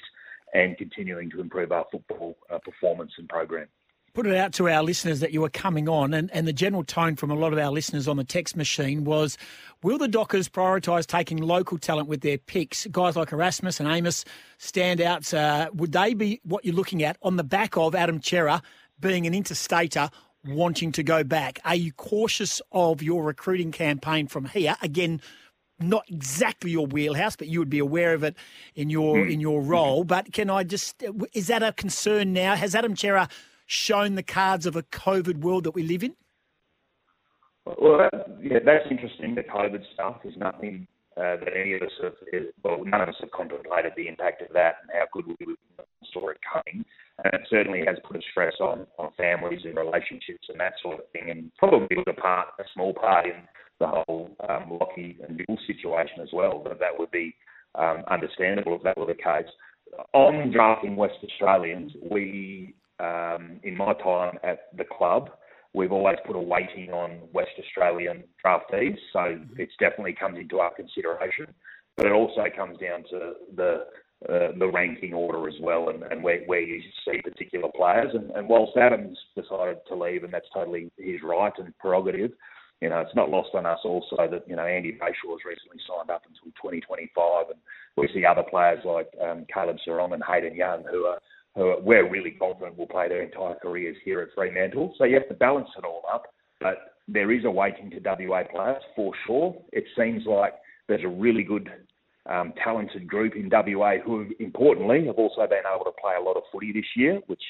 and continuing to improve our football uh, performance and program. Put it out to our listeners that you were coming on, and, and the general tone from a lot of our listeners on the text machine was Will the Dockers prioritise taking local talent with their picks? Guys like Erasmus and Amos, standouts, uh, would they be what you're looking at on the back of Adam Cerra being an interstater wanting to go back. Are you cautious of your recruiting campaign from here? Again, not exactly your wheelhouse, but you would be aware of it in your mm. in your role. But can I just is that a concern now? Has Adam Cerra shown the cards of a COVID world that we live in? Well, that, yeah, that's interesting. The COVID stuff is nothing uh, that any of us have, well, none of us have contemplated the impact of that and how good we would saw it coming. And it certainly has put a stress on, on families and relationships and that sort of thing, and probably was a part, a small part in the whole um, Lachie and Bill situation as well. But that would be um, understandable if that were the case. On drafting West Australians, we, um, in my time at the club, we've always put a weighting on West Australian draftees, so it's definitely comes into our consideration. But it also comes down to the uh, the ranking order as well, and, and where, where you see particular players. And, and whilst Adams decided to leave, and that's totally his right and prerogative, you know, it's not lost on us also that, you know, Andy Brayshaw has recently signed up until 2025 and we see other players like um, Caleb Serong and Hayden Young who are, who are, we're really confident will play their entire careers here at Fremantle. So you have to balance it all up, but there is a waiting to WA players for sure. It seems like there's a really good um, talented group in WA who, importantly, have also been able to play a lot of footy this year, which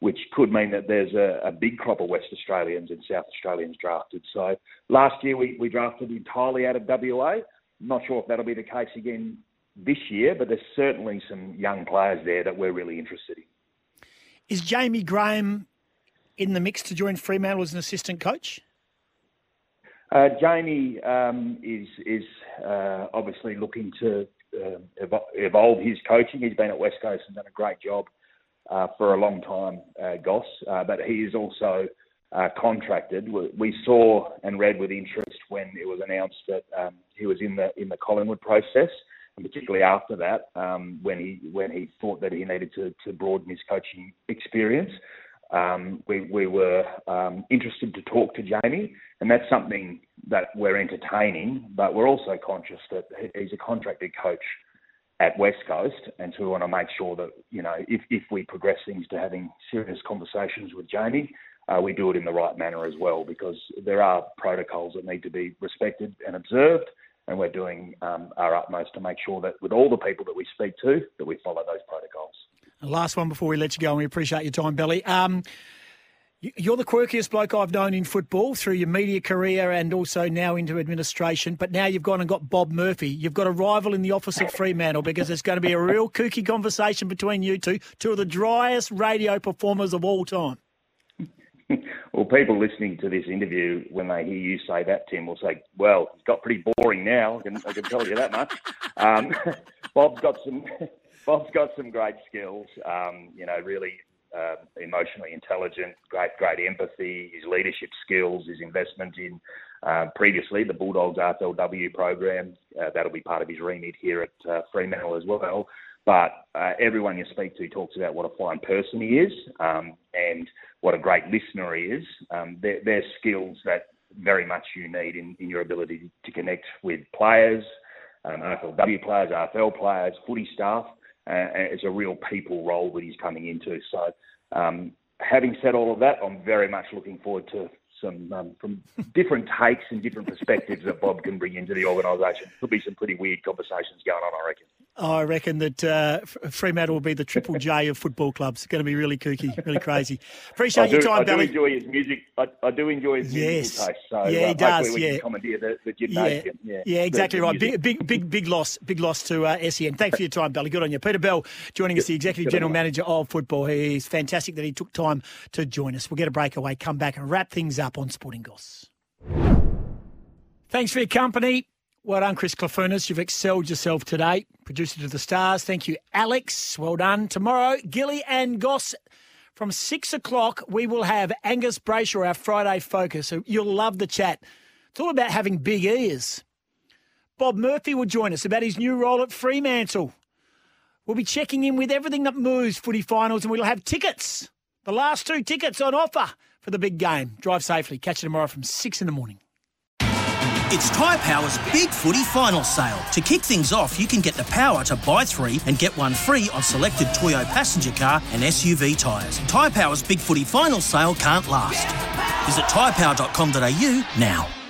which could mean that there's a, a, big crop of West Australians and South Australians drafted. So last year we, we drafted entirely out of WA. Not sure if that'll be the case again this year, but there's certainly some young players there that we're really interested in. Is Jaymie Graham in the mix to join Fremantle as an assistant coach? Uh, Jaymie um, is is uh, obviously looking to uh, evolve his coaching. He's been at West Coast and done a great job uh, for a long time, uh, Goss, uh, but he is also contracted. We saw and read with interest when it was announced that um, he was in the in the Collingwood process, and particularly after that, um, when he when he thought that he needed to, to broaden his coaching experience. Um, we, we were um, interested to talk to Jaymie, and that's something that we're entertaining, but we're also conscious that he's a contracted coach at West Coast, and so we want to make sure that you know if, if we progress things to having serious conversations with Jaymie, uh, we do it in the right manner as well, because there are protocols that need to be respected and observed, and we're doing um, our utmost to make sure that with all the people that we speak to, that we follow those protocols. Last one before we let you go, and we appreciate your time, Belly. Um, you're the quirkiest bloke I've known in football through your media career and also now into administration. But now you've gone and got Bob Murphy. You've got a rival in the office at Fremantle because it's going to be a real kooky conversation between you two, two of the driest radio performers of all time. Well, people listening to this interview, when they hear you say that, Tim, will say, "Well, it's got pretty boring now. I can, I can tell you that much." Um, Bob's got some. Bob's got some great skills. Um, you know, really uh, emotionally intelligent, great, great empathy, his leadership skills, his investment in uh, previously the Bulldogs AFLW program. Uh, that'll be part of his remit here at uh, Fremantle as well. But uh, everyone you speak to talks about what a fine person he is um, and what a great listener he is. Um, they're, they're, skills that very much you need in, in your ability to connect with players, um, AFLW players, AFL players, footy staff uh, it's a real people role that he's coming into. So, um, having said all of that, I'm very much looking forward to some um, from different takes and different perspectives that Bob can bring into the organisation. There'll be some pretty weird conversations going on, I reckon. I reckon that uh, Fremantle will be the triple J of football clubs. It's going to be really kooky, really crazy. Appreciate do, your time, I Belly. I do enjoy his music. I, I do enjoy his yes. musical taste. So yeah, he uh, does. yeah. commandeer the, the gymnasium. Yeah, yeah, yeah exactly the, the right. Big, big, big, big loss. Big loss to uh, SEN. Thanks for your time, Billy. Good on you. Peter Bell joining us, the Executive General Manager of Football. He's fantastic that he took time to join us. We'll get a breakaway, come back and wrap things up on Sporting Goss. Thanks for your company. Well done, Chris Clafunas. You've excelled yourself today. Producer to the stars. Thank you, Alex. Well done. Tomorrow, Gilly and Goss. From six o'clock, we will have Angus Brayshaw, our Friday focus. So you'll love the chat. It's all about having big ears. Bob Murphy will join us about his new role at Fremantle. We'll be checking in with everything that moves footy finals, and we'll have tickets. The last two tickets on offer for the big game. Drive safely. Catch you tomorrow from six in the morning. It's Tyre Power's Big Footy Final Sale. To kick things off, you can get the power to buy three and get one free on selected Toyo passenger car and SUV tyres. Tyre Power's Big Footy Final Sale can't last. Visit tyrepower.com.au now.